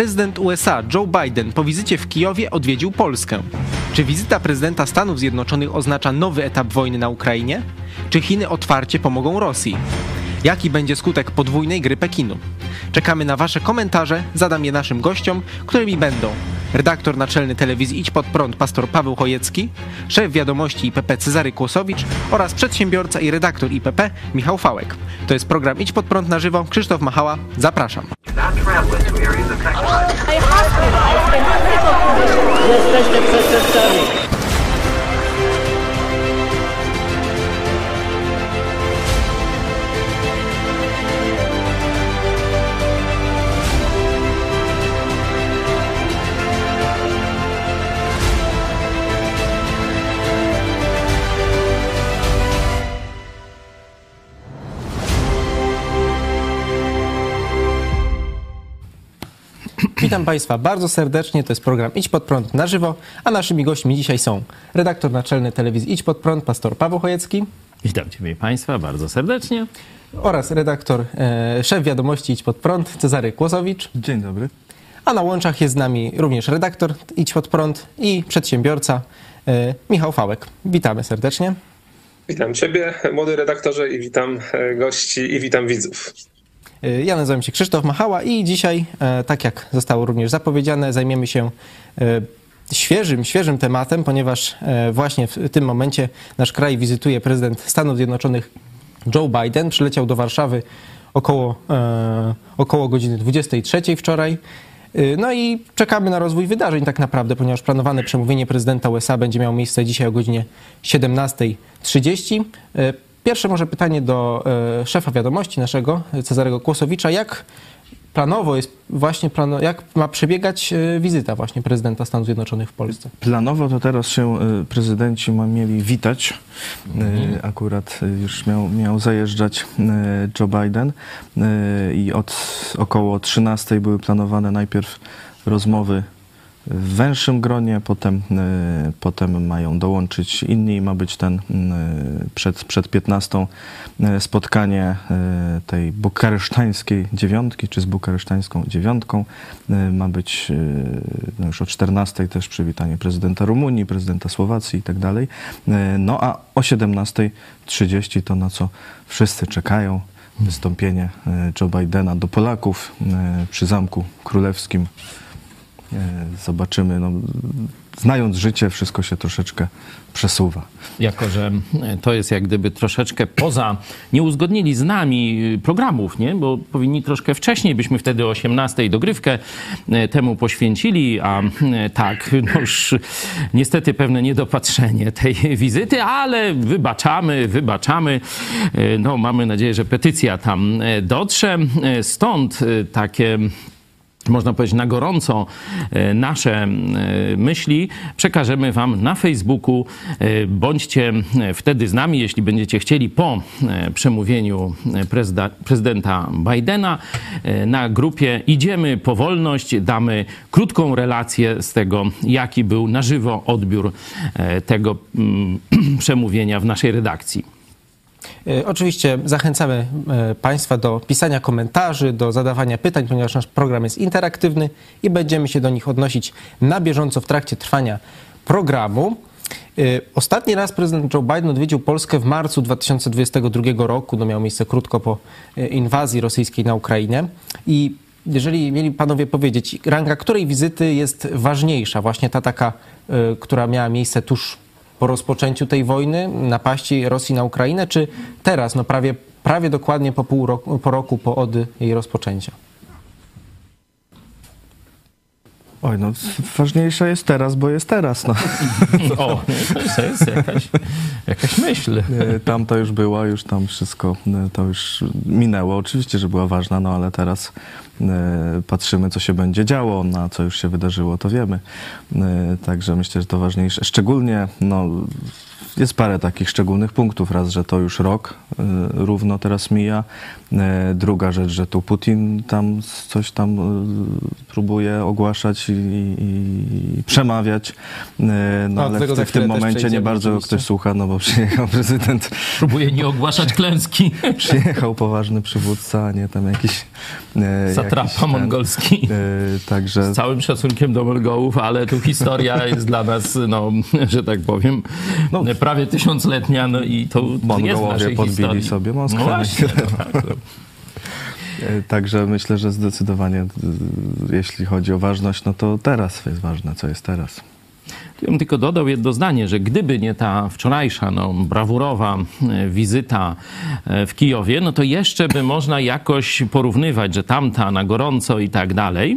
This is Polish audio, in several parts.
Prezydent USA Joe Biden po wizycie w Kijowie odwiedził Polskę. Czy wizyta prezydenta Stanów Zjednoczonych oznacza nowy etap wojny na Ukrainie? Czy Chiny otwarcie pomogą Rosji? Jaki będzie skutek podwójnej gry Pekinu? Czekamy na Wasze komentarze, zadam je naszym gościom, którymi będą redaktor naczelny telewizji Idź Pod Prąd pastor Paweł Chojecki, szef wiadomości IPP Cezary Kłosowicz oraz przedsiębiorca i redaktor IPP Michał Fałek. To jest program Idź Pod Prąd na żywo. Krzysztof Machała, zapraszam. Jesteście przestępcami. Witam Państwa bardzo serdecznie. To jest program Idź Pod Prąd na żywo, a naszymi gośćmi dzisiaj są redaktor naczelny telewizji Idź Pod Prąd, pastor Paweł Chojecki Witam Ciebie Państwa bardzo serdecznie. oraz redaktor, e, szef wiadomości Idź Pod Prąd, Cezary Kłosowicz. Dzień dobry. A na łączach jest z nami również redaktor Idź Pod Prąd i przedsiębiorca e, Michał Fałek. Witamy serdecznie. Witam Ciebie, młody redaktorze, i witam e, gości, i witam widzów. E, Ja nazywam się Krzysztof Machała i dzisiaj, e, tak jak zostało również zapowiedziane, zajmiemy się e, świeżym, świeżym tematem, ponieważ właśnie w tym momencie nasz kraj wizytuje prezydent Stanów Zjednoczonych Joe Biden. Przyleciał do Warszawy około, około godziny 23 wczoraj. No i czekamy na rozwój wydarzeń tak naprawdę, ponieważ planowane przemówienie prezydenta USA będzie miało miejsce dzisiaj o godzinie 17.30. E, Pierwsze może pytanie do e, szefa wiadomości naszego, Cezarego Kłosowicza. Jak planowo jest właśnie, plano, jak ma przebiegać e, wizyta właśnie prezydenta Stanów Zjednoczonych w Polsce? Planowo to teraz się y, prezydenci mieli witać. Y, Akurat już miał, miał zajeżdżać Joe Biden i od około 13 były planowane najpierw rozmowy w węższym gronie, potem, y, potem mają dołączyć inni i ma być ten y, przed, przed 15 y, spotkanie tej bukaresztańskiej dziewiątki, czy z bukaresztańską dziewiątką. Ma być no już o 14 też przywitanie prezydenta Rumunii, prezydenta Słowacji i tak dalej. No a o 17.30 to na co wszyscy czekają, wystąpienie Joe Bidena do Polaków przy Zamku Królewskim. E, Zobaczymy. No, znając życie, wszystko się troszeczkę przesuwa. Jako, że to jest jak gdyby troszeczkę poza, nie uzgodnili z nami programów, nie? bo powinni troszkę wcześniej, byśmy wtedy o 18 dogrywkę e, temu poświęcili, a e, tak, no już niestety pewne niedopatrzenie tej wizyty, ale wybaczamy, wybaczamy. E, No, mamy nadzieję, że petycja tam e, dotrze. E, Stąd e, takie można powiedzieć, na gorąco e, nasze e, myśli przekażemy Wam na Facebooku. E, Bądźcie wtedy z nami, jeśli będziecie chcieli, po przemówieniu prezydenta, Bidena na grupie Idziemy po wolność. Damy krótką relację z tego, jaki był na żywo odbiór tego mm, przemówienia w naszej redakcji. E, Oczywiście zachęcamy e, Państwa do pisania komentarzy, do zadawania pytań, ponieważ nasz program jest interaktywny i będziemy się do nich odnosić na bieżąco w trakcie trwania programu. E, Ostatni raz prezydent Joe Biden odwiedził Polskę w marcu 2022 roku. To miało miejsce krótko po inwazji rosyjskiej na Ukrainę. I jeżeli mieli panowie powiedzieć, ranga której wizyty jest ważniejsza? Właśnie ta taka, która miała miejsce tuż po rozpoczęciu tej wojny, napaści Rosji na Ukrainę, czy teraz, no prawie, prawie dokładnie po pół roku, po roku po od jej rozpoczęcia? Oj, no ważniejsza jest teraz, bo jest teraz. No. O, to jest jakaś, jakaś myśl. E, Tam to już była, już tam wszystko e, to już minęło. Oczywiście, że była ważna, no ale teraz e, patrzymy, co się będzie działo, na co już się wydarzyło, to wiemy. Także myślę, że to ważniejsze. Szczególnie no, jest parę takich szczególnych punktów. Raz, że to już rok y, równo teraz mija. E, Druga rzecz, że tu Putin tam coś tam y, próbuje ogłaszać i, i, i przemawiać. E, No No, ale w, w tym momencie nie bardzo oczywiście. ktoś słucha, no bo przyjechał prezydent, Próbuję nie ogłaszać klęski. przyjechał poważny przywódca, a nie tam jakiś... e, jakiś Satrapa ten, mongolski. e, Także Z całym szacunkiem do Mongołów, ale tu historia jest dla nas, no, że tak powiem, No. Prawie tysiącletnia, no i to nie jest w Mongołowie naszej podbili historii. sobie Moskwę. No właśnie, no, tak, no. E, Także myślę, że zdecydowanie, jeśli chodzi o ważność, no to teraz jest ważne, co jest teraz. Ja bym tylko dodał jedno zdanie, że gdyby nie ta wczorajsza, no, brawurowa e, wizyta e, w Kijowie, no to jeszcze by można jakoś porównywać, że tamta na gorąco i tak dalej.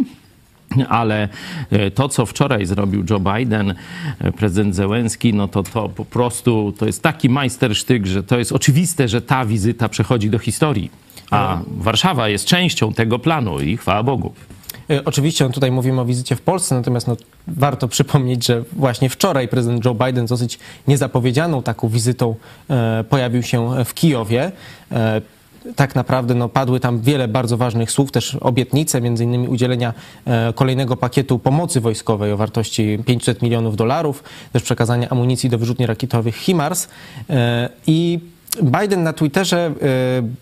Ale e, to, co wczoraj zrobił Joe Biden, e, prezydent Zełenski, no to to po prostu to jest taki majstersztyk, że to jest oczywiste, że ta wizyta przechodzi do historii. A Warszawa jest częścią tego planu i chwała Bogu. E, Oczywiście tutaj mówimy o wizycie w Polsce, natomiast no, warto przypomnieć, że właśnie wczoraj prezydent Joe Biden dosyć niezapowiedzianą taką wizytą e, pojawił się w Kijowie. E, tak naprawdę no, padły tam wiele bardzo ważnych słów, też obietnice, między innymi udzielenia e, kolejnego pakietu pomocy wojskowej o wartości 500 milionów dolarów, też przekazania amunicji do wyrzutni rakietowych HIMARS e, i Biden na Twitterze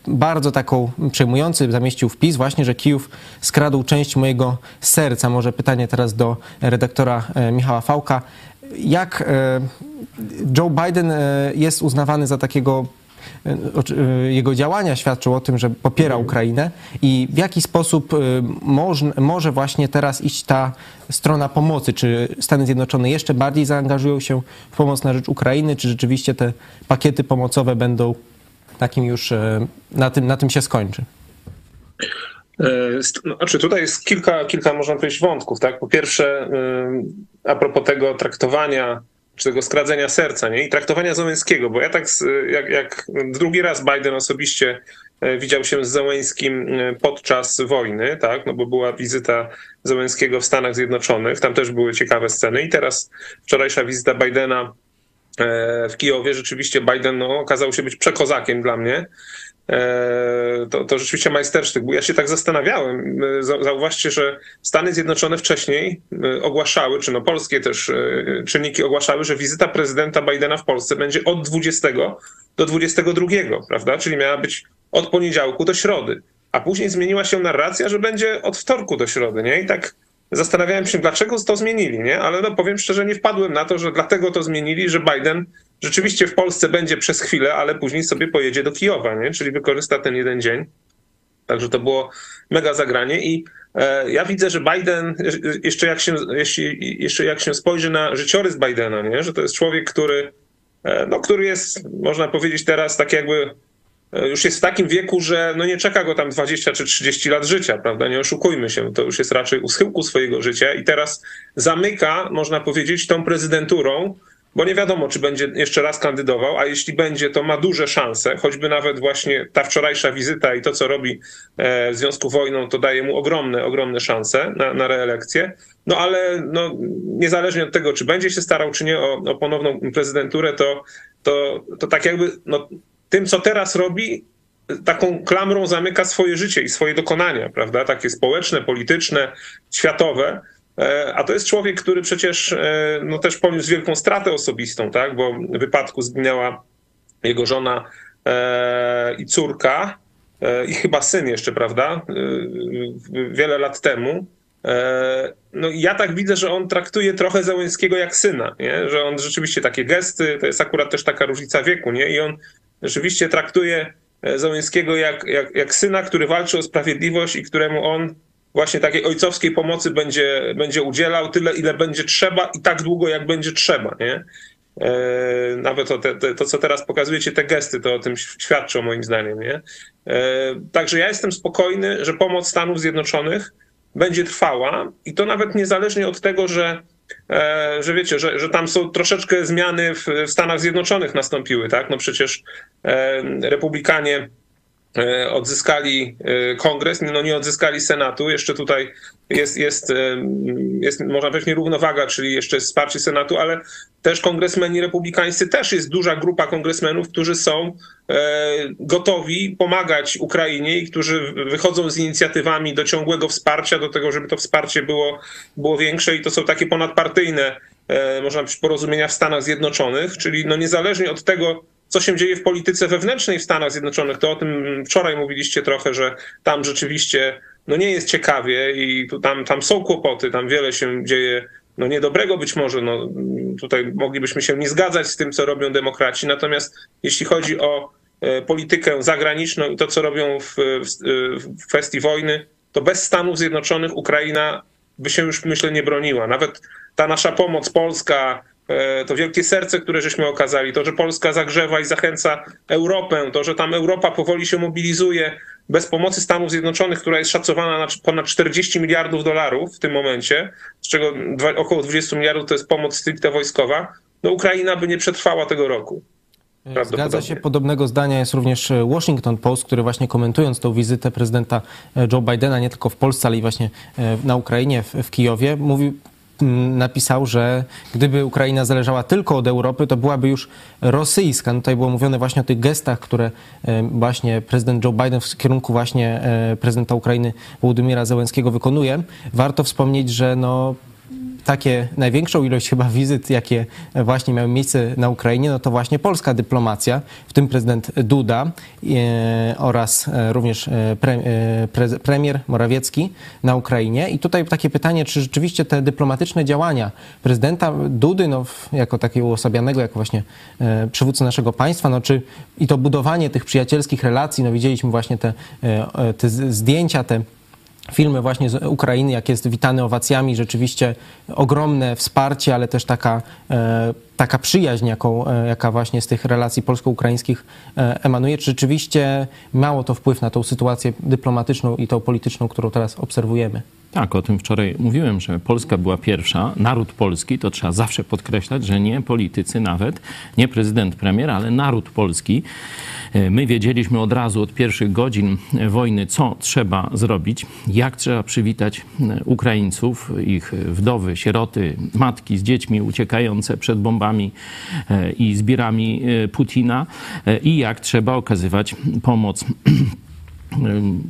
y, bardzo taką przejmujący zamieścił wpis właśnie, że Kijów skradł część mojego serca. Może pytanie teraz do redaktora Michała Fałka. Jak Joe Biden jest uznawany za takiego jego działania świadczą o tym, że popiera Ukrainę i w jaki sposób y, moż, może właśnie teraz iść ta strona pomocy? Czy Stany Zjednoczone jeszcze bardziej zaangażują się w pomoc na rzecz Ukrainy, czy rzeczywiście te pakiety pomocowe będą takim już, na tym, na tym się skończy? E, no, Znaczy tutaj jest kilka, kilka, można powiedzieć, wątków. Tak? Po pierwsze, a propos tego traktowania, czy tego skradzenia serca, nie? I traktowania Zełenskiego, bo ja tak, jak, jak drugi raz Biden osobiście e, widział się z Zełenskim e, podczas wojny, tak? No bo była wizyta Zełenskiego w Stanach Zjednoczonych, tam też były ciekawe sceny i teraz wczorajsza wizyta Bidena e, w Kijowie, rzeczywiście Biden no, okazał się być przekozakiem dla mnie. E, To, to rzeczywiście majstersztyk. Bo ja się tak zastanawiałem. E, Zau- Zauważcie, że Stany Zjednoczone wcześniej e, ogłaszały, czy no polskie też czynniki ogłaszały, że wizyta prezydenta Bidena w Polsce będzie od 20 do 22, prawda? Czyli miała być od poniedziałku do środy. A później zmieniła się narracja, że będzie od wtorku do środy, nie? I tak zastanawiałem się, dlaczego to zmienili, nie? Ale no powiem szczerze, nie wpadłem na to, że dlatego to zmienili, że Biden rzeczywiście w Polsce będzie przez chwilę, ale później sobie pojedzie do Kijowa, nie? Czyli wykorzysta ten jeden dzień. Także to było mega zagranie i e, ja widzę, że Biden, e, jeszcze jak się, jeśli, jeszcze jak się spojrzy na życiorys Bidena, nie? że to jest człowiek, który, e, no, który jest, można powiedzieć teraz, tak jakby już jest w takim wieku, że no nie czeka go tam 20 czy 30 lat życia, prawda? Nie oszukujmy się, to już jest raczej u schyłku swojego życia i teraz zamyka, można powiedzieć, tą prezydenturą, bo nie wiadomo, czy będzie jeszcze raz kandydował, a jeśli będzie, to ma duże szanse, choćby nawet właśnie ta wczorajsza wizyta i to, co robi e, w związku z wojną, to daje mu ogromne, ogromne szanse na, na reelekcję. No ale no, niezależnie od tego, czy będzie się starał, czy nie o, o ponowną prezydenturę, to, to, to tak jakby no, tym, co teraz robi, taką klamrą zamyka swoje życie i swoje dokonania, prawda? Takie społeczne, polityczne, światowe. E, A to jest człowiek, który przecież e, no, też poniósł wielką stratę osobistą, tak? Bo w wypadku zginęła jego żona e, i córka, i chyba syn jeszcze, prawda? Wiele lat temu. No i ja tak widzę, że on traktuje trochę Załęskiego jak syna, nie? że on rzeczywiście takie gesty, to jest akurat też taka różnica wieku, nie? I on rzeczywiście traktuje Załęskiego jak, jak, jak syna, który walczy o sprawiedliwość i któremu on właśnie takiej ojcowskiej pomocy będzie, będzie udzielał tyle, ile będzie trzeba i tak długo, jak będzie trzeba, nie? E, Nawet to, te, to, co teraz pokazujecie, te gesty, to o tym świadczą moim zdaniem, nie? E, Także ja jestem spokojny, że pomoc Stanów Zjednoczonych będzie trwała i to nawet niezależnie od tego, że, że wiecie, że, że tam są troszeczkę zmiany w, w Stanach Zjednoczonych nastąpiły, tak? No przecież e, republikanie e, odzyskali e, kongres, no nie odzyskali senatu. Jeszcze tutaj jest, jest, e, jest można powiedzieć nierównowaga, czyli jeszcze jest wsparcie senatu, ale też kongresmeni republikańscy, też jest duża grupa kongresmenów, którzy są gotowi pomagać Ukrainie i którzy wychodzą z inicjatywami do ciągłego wsparcia, do tego, żeby to wsparcie było, było większe i to są takie ponadpartyjne, można powiedzieć, porozumienia w Stanach Zjednoczonych, czyli no niezależnie od tego, co się dzieje w polityce wewnętrznej w Stanach Zjednoczonych, to o tym wczoraj mówiliście trochę, że tam rzeczywiście no nie jest ciekawie i tu, tam, tam są kłopoty, tam wiele się dzieje no niedobrego być może, no tutaj moglibyśmy się nie zgadzać z tym, co robią demokraci, natomiast jeśli chodzi o e, politykę zagraniczną i to, co robią w, w, kwestii wojny, to bez Stanów Zjednoczonych Ukraina by się już, myślę, nie broniła. Nawet ta nasza pomoc polska, to wielkie serce, które żeśmy okazali, to, że Polska zagrzewa i zachęca Europę, to, że tam Europa powoli się mobilizuje bez pomocy Stanów Zjednoczonych, która jest szacowana na ponad 40 miliardów dolarów w tym momencie, z czego około 20 miliardów to jest pomoc stricte wojskowa, no Ukraina by nie przetrwała tego roku. Zgadza się, podobnego zdania jest również Washington Post, który właśnie komentując tą wizytę prezydenta Joe Bidena nie tylko w Polsce, ale i właśnie e, na Ukrainie, w, w Kijowie, mówił napisał, że gdyby Ukraina zależała tylko od Europy, to byłaby już rosyjska. No tutaj było mówione właśnie o tych gestach, które e, właśnie prezydent Joe Biden w kierunku właśnie e, prezydenta Ukrainy Wołodymira Zełenskiego wykonuje. Warto wspomnieć, że no takie największą ilość chyba wizyt, jakie właśnie miały miejsce na Ukrainie, no to właśnie polska dyplomacja, w tym prezydent Duda e, oraz e, również e, pre, pre, premier Morawiecki na Ukrainie. I tutaj takie pytanie, czy rzeczywiście te dyplomatyczne działania prezydenta Dudy, no, jako takiego uosabianego, jako właśnie przywódcy naszego państwa, no, czy i to budowanie tych przyjacielskich relacji, no widzieliśmy właśnie te, te zdjęcia, te filmy właśnie z Ukrainy, jak jest witany owacjami, rzeczywiście ogromne wsparcie, ale też taka, e, taka przyjaźń, jaką, e, jaka właśnie z tych relacji polsko-ukraińskich e, emanuje. Czy rzeczywiście mało to wpływ na tą sytuację dyplomatyczną i tą polityczną, którą teraz obserwujemy? Tak, o tym wczoraj mówiłem, że Polska była pierwsza, naród polski, to trzeba zawsze podkreślać, że nie politycy nawet, nie prezydent, premier, ale naród polski. E, my wiedzieliśmy od razu, od pierwszych godzin wojny, co trzeba zrobić, jak trzeba przywitać Ukraińców, ich wdowy, sieroty, matki z dziećmi uciekające przed bombami e, i zbirami Putina i jak trzeba okazywać pomoc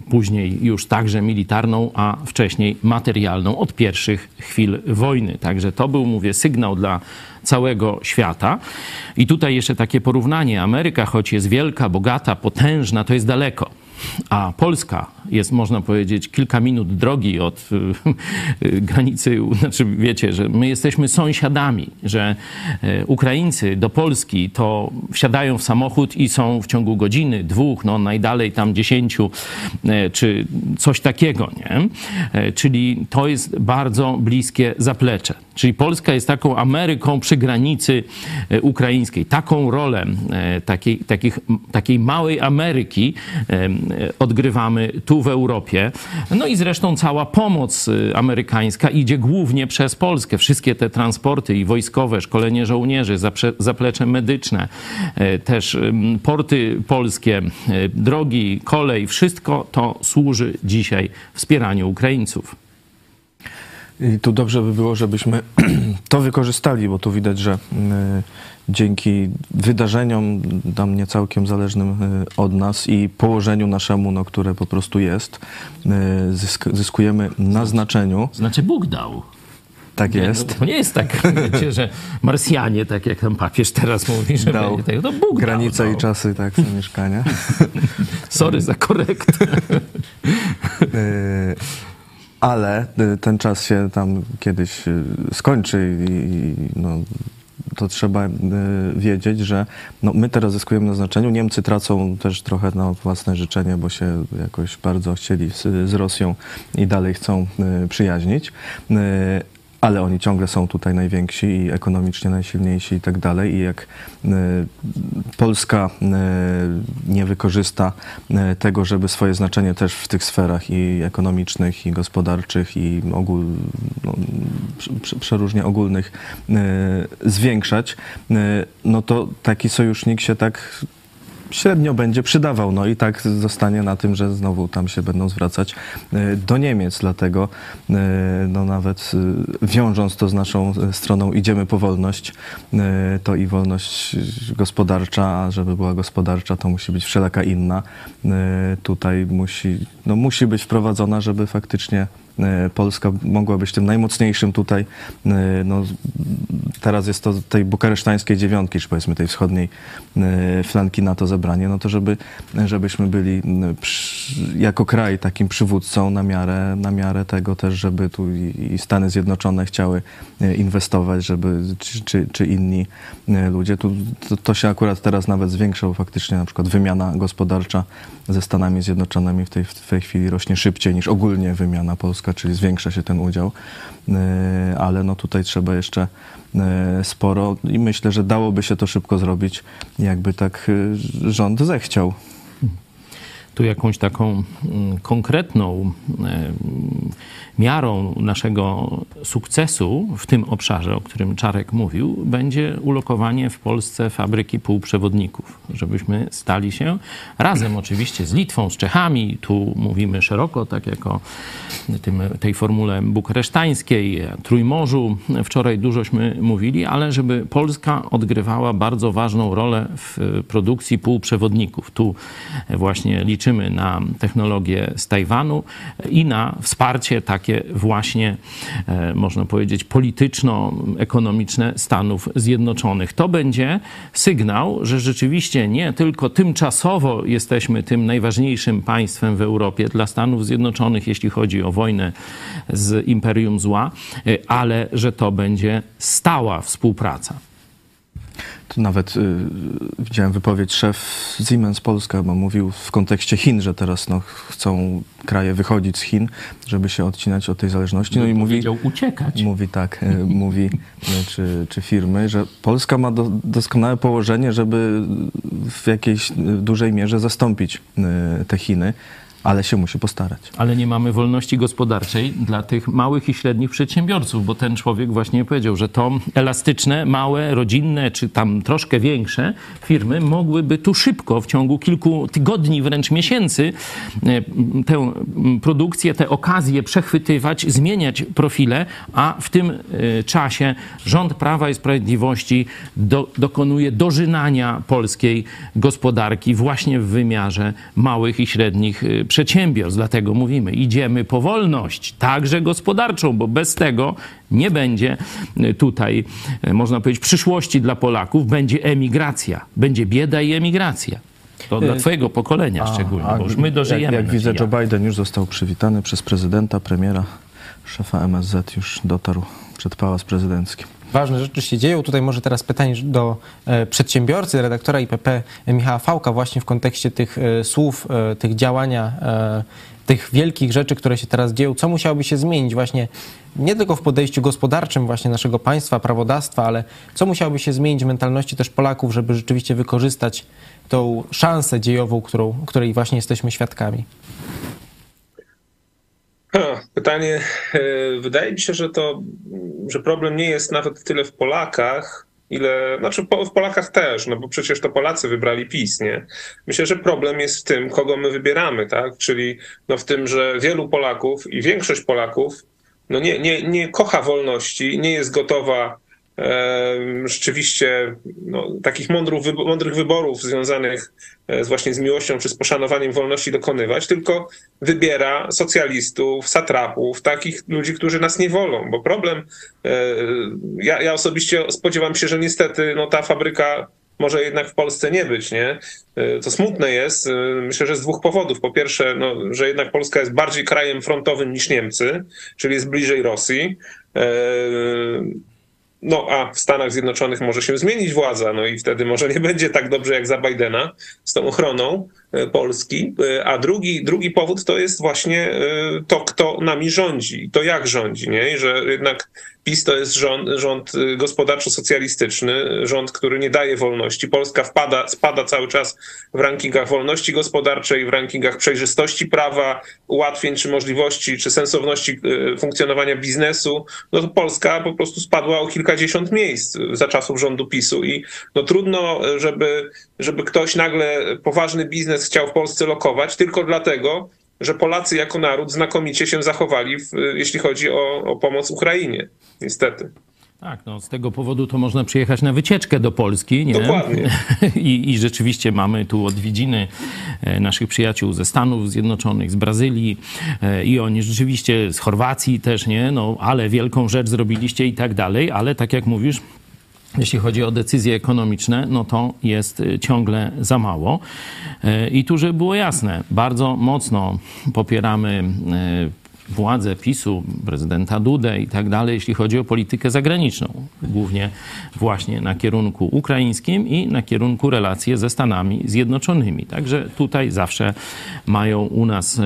później już także militarną, a wcześniej materialną od pierwszych chwil wojny. Także to był, mówię, sygnał dla całego świata. I tutaj jeszcze takie porównanie. Ameryka, choć jest wielka, bogata, potężna, to jest daleko. A Polska jest, można powiedzieć, kilka minut drogi od y, granicy, znaczy wiecie, że my jesteśmy sąsiadami, że y, Ukraińcy do Polski to wsiadają w samochód i są w ciągu godziny, dwóch, no najdalej tam dziesięciu, y, czy coś takiego, nie? Czyli to jest bardzo bliskie zaplecze. Czyli Polska jest taką Ameryką przy granicy ukraińskiej. Taką rolę takiej, takich, takiej małej Ameryki odgrywamy tu w Europie. No i zresztą cała pomoc y, amerykańska idzie głównie przez Polskę. Wszystkie te transporty i wojskowe, szkolenie żołnierzy, zaplecze medyczne, y, też porty polskie, y, drogi, kolej, wszystko to służy dzisiaj wspieraniu Ukraińców. I tu dobrze by było, żebyśmy to wykorzystali, bo tu widać, że dzięki wydarzeniom tam nie całkiem zależnym e, od nas i położeniu naszemu, no, które po prostu jest, e, zysk zyskujemy na znaczeniu. Znaczy Bóg dał. Tak jest. No, to nie jest tak, wiecie, że Marsjanie, tak jak tam papież teraz mówi, że dał będzie, to Bóg granice dał, i czasy tak za mieszkania. Sorry za korekt. E, ale ten czas się tam kiedyś skończy i no, to trzeba e, wiedzieć, że no, my teraz zyskujemy na znaczeniu. Niemcy tracą też trochę na własne życzenie, bo się jakoś bardzo chcieli z, Rosją i dalej chcą e, przyjaźnić e, ale oni ciągle są tutaj najwięksi i ekonomicznie najsilniejsi i tak dalej. I jak y, Polska y, nie wykorzysta y, tego, żeby swoje znaczenie też w tych sferach i ekonomicznych, i gospodarczych, i ogól, no, przeróżnie ogólnych zwiększać, no to taki sojusznik się tak średnio będzie przydawał. No i tak zostanie na tym, że znowu tam się będą zwracać e, do Niemiec. Dlatego e, no nawet e, wiążąc to z naszą stroną idziemy po wolność, to i wolność gospodarcza, a żeby była gospodarcza, to musi być wszelaka inna. Tutaj musi, no musi być wprowadzona, żeby faktycznie Polska mogła być tym najmocniejszym tutaj. e, No, teraz jest to tej bukaresztańskiej dziewiątki, czy powiedzmy tej wschodniej e, flanki NATO zebranie, no to żeby, żebyśmy byli przy, jako kraj takim przywódcą na miarę, na miarę tego też, żeby tu i, Stany Zjednoczone chciały e, inwestować, żeby czy, czy, czy inni e, ludzie. Tu, to, to się akurat teraz nawet zwiększa, bo faktycznie na przykład wymiana gospodarcza ze Stanami Zjednoczonymi w tej, w tej chwili rośnie szybciej niż ogólnie wymiana polska, czyli zwiększa się ten udział, E, ale no tutaj trzeba jeszcze e, sporo i myślę, że dałoby się to szybko zrobić, jakby tak e, rząd zechciał. tu jakąś taką mm, konkretną miarą naszego sukcesu w tym obszarze, o którym Czarek mówił, będzie ulokowanie w Polsce fabryki półprzewodników, żebyśmy stali się razem oczywiście z Litwą, z Czechami, tu mówimy szeroko, tak jak o tym, tej formule bukaresztańskiej, Trójmorzu, wczoraj dużośmy mówili, ale żeby Polska odgrywała bardzo ważną rolę w produkcji półprzewodników. Tu właśnie liczymy na technologię z Tajwanu i na wsparcie takie właśnie, e, można powiedzieć, polityczno-ekonomiczne Stanów Zjednoczonych. To będzie sygnał, że rzeczywiście nie tylko tymczasowo jesteśmy tym najważniejszym państwem w Europie dla Stanów Zjednoczonych, jeśli chodzi o wojnę z Imperium Zła, e, ale że to będzie stała współpraca. Tu nawet y, widziałem wypowiedź szef Siemens Polska, bo mówił w kontekście Chin, że teraz no, chcą kraje wychodzić z Chin, żeby się odcinać od tej zależności. No i mówi, uciekać. Mówi tak, y, mówi y, czy, czy firmy, że Polska ma do, doskonałe położenie, żeby w jakiejś y, dużej mierze zastąpić y, te Chiny, ale się musi postarać. Ale nie mamy wolności gospodarczej dla tych małych i średnich przedsiębiorców, bo ten człowiek właśnie powiedział, że to elastyczne, małe, rodzinne, czy tam troszkę większe firmy mogłyby tu szybko, w ciągu kilku tygodni, wręcz miesięcy, e, tę produkcję, te okazje przechwytywać, zmieniać profile, a w tym e, czasie rząd Prawa i Sprawiedliwości do, dokonuje dożynania polskiej gospodarki właśnie w wymiarze małych i średnich e, przedsiębiorstw. Dlatego mówimy, idziemy po wolność, także gospodarczą, bo bez tego nie będzie e, tutaj, e, można powiedzieć, przyszłości dla Polaków, będzie emigracja, będzie bieda i emigracja. To dla twojego pokolenia szczególnie, bo już my dożyjemy. Jak, jak widzę. Joe Biden już został przywitany przez prezydenta, premiera, szefa MSZ już dotarł przed pałac prezydencki. Ważne rzeczy się dzieją. Tutaj może teraz pytanie do e, przedsiębiorcy, redaktora IPP Michała Fałka właśnie w kontekście tych e, słów, e, tych działania, e, tych wielkich rzeczy, które się teraz dzieją. Co musiałoby się zmienić właśnie nie tylko w podejściu gospodarczym właśnie naszego państwa, prawodawstwa, ale co musiałoby się zmienić w mentalności też Polaków, żeby rzeczywiście wykorzystać tą szansę dziejową, którą, której właśnie jesteśmy świadkami? Pytanie, e, wydaje mi się, że to, że problem nie jest nawet tyle w Polakach, ile, znaczy po- w Polakach też, no bo przecież to Polacy wybrali PiS, nie? Myślę, że problem jest w tym, kogo my wybieramy, tak? Czyli no w tym, że wielu Polaków i większość Polaków no nie, nie, nie kocha wolności, nie jest gotowa rzeczywiście no, takich mądrych wyborów związanych e, z właśnie z miłością czy z poszanowaniem wolności dokonywać, tylko wybiera socjalistów, satrapów, takich ludzi, którzy nas nie wolą. Bo problem, e, ja, ja osobiście spodziewam się, że niestety no, ta fabryka może jednak w Polsce nie być, nie? E, To smutne jest, e, myślę, że z dwóch powodów. Po pierwsze, no, że jednak Polska jest bardziej krajem frontowym niż Niemcy, czyli jest bliżej Rosji. No, a w Stanach Zjednoczonych może się zmienić władza, no i wtedy może nie będzie tak dobrze jak za Bidena z tą ochroną. E, Polski, e, a drugi, drugi powód to jest właśnie e, to, kto nami rządzi to jak rządzi, nie? Że jednak PiS to jest rząd, rząd gospodarczo-socjalistyczny, rząd, który nie daje wolności. Polska wpada, spada cały czas w rankingach wolności gospodarczej, w rankingach przejrzystości prawa, ułatwień czy możliwości, czy sensowności funkcjonowania biznesu. No to Polska po prostu spadła o kilkadziesiąt miejsc za czasów rządu PiSu i no trudno, żeby, żeby ktoś nagle poważny biznes chciał w Polsce lokować tylko dlatego, że Polacy jako naród znakomicie się zachowali, w, jeśli chodzi o, o pomoc Ukrainie. Niestety. Tak, no z tego powodu to można przyjechać na wycieczkę do Polski, nie? Dokładnie. I, I rzeczywiście mamy tu odwiedziny e, naszych przyjaciół ze Stanów Zjednoczonych, z Brazylii e, i oni rzeczywiście z Chorwacji też, nie? No, ale wielką rzecz zrobiliście i tak dalej, ale tak jak mówisz, jeśli chodzi o decyzje ekonomiczne, no to jest y, ciągle za mało. Y, I tu, żeby było jasne, bardzo mocno popieramy y, władzę PiSu, prezydenta Dudę i tak dalej, jeśli chodzi o politykę zagraniczną. Głównie właśnie na kierunku ukraińskim i na kierunku relacje ze Stanami Zjednoczonymi. Także tutaj zawsze mają u nas,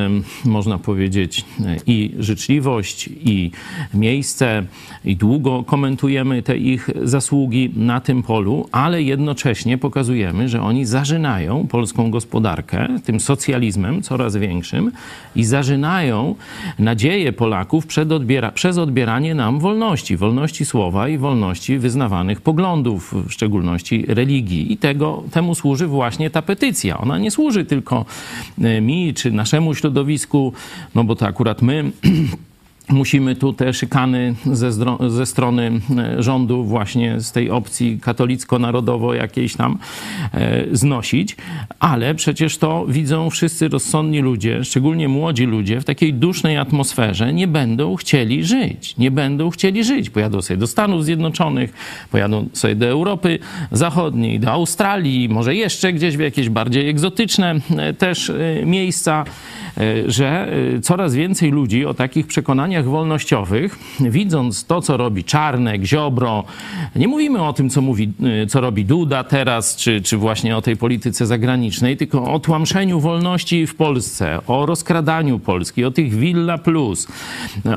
można powiedzieć, i życzliwość, i miejsce, i długo komentujemy te ich zasługi na tym polu, ale jednocześnie pokazujemy, że oni zażynają polską gospodarkę tym socjalizmem coraz większym i zażynają nadzieję Polaków odbiera, przez odbieranie nam wolności, wolności słowa i wolności wyznawanych poglądów, w szczególności religii. I tego, temu służy właśnie ta petycja. Ona nie służy tylko e, mi czy naszemu środowisku, no bo to akurat my musimy tu te szykany ze, ze, strony e, rządu właśnie z tej opcji katolicko-narodowo jakiejś tam e, znosić, ale przecież to widzą wszyscy rozsądni ludzie, szczególnie młodzi ludzie w takiej dusznej atmosferze nie będą chcieli żyć, nie będą chcieli żyć. Pojadą sobie do Stanów Zjednoczonych, pojadą sobie do Europy Zachodniej, do Australii, może jeszcze gdzieś w jakieś bardziej egzotyczne e, też miejsca, że coraz więcej ludzi o takich przekonaniach kampaniach wolnościowych, widząc to, co robi Czarnek, Ziobro, nie mówimy o tym, co, mówi, y, co robi Duda teraz, czy, czy właśnie o tej polityce zagranicznej, tylko o tłamszeniu wolności w Polsce, o rozkradaniu Polski, o tych Villa Plus,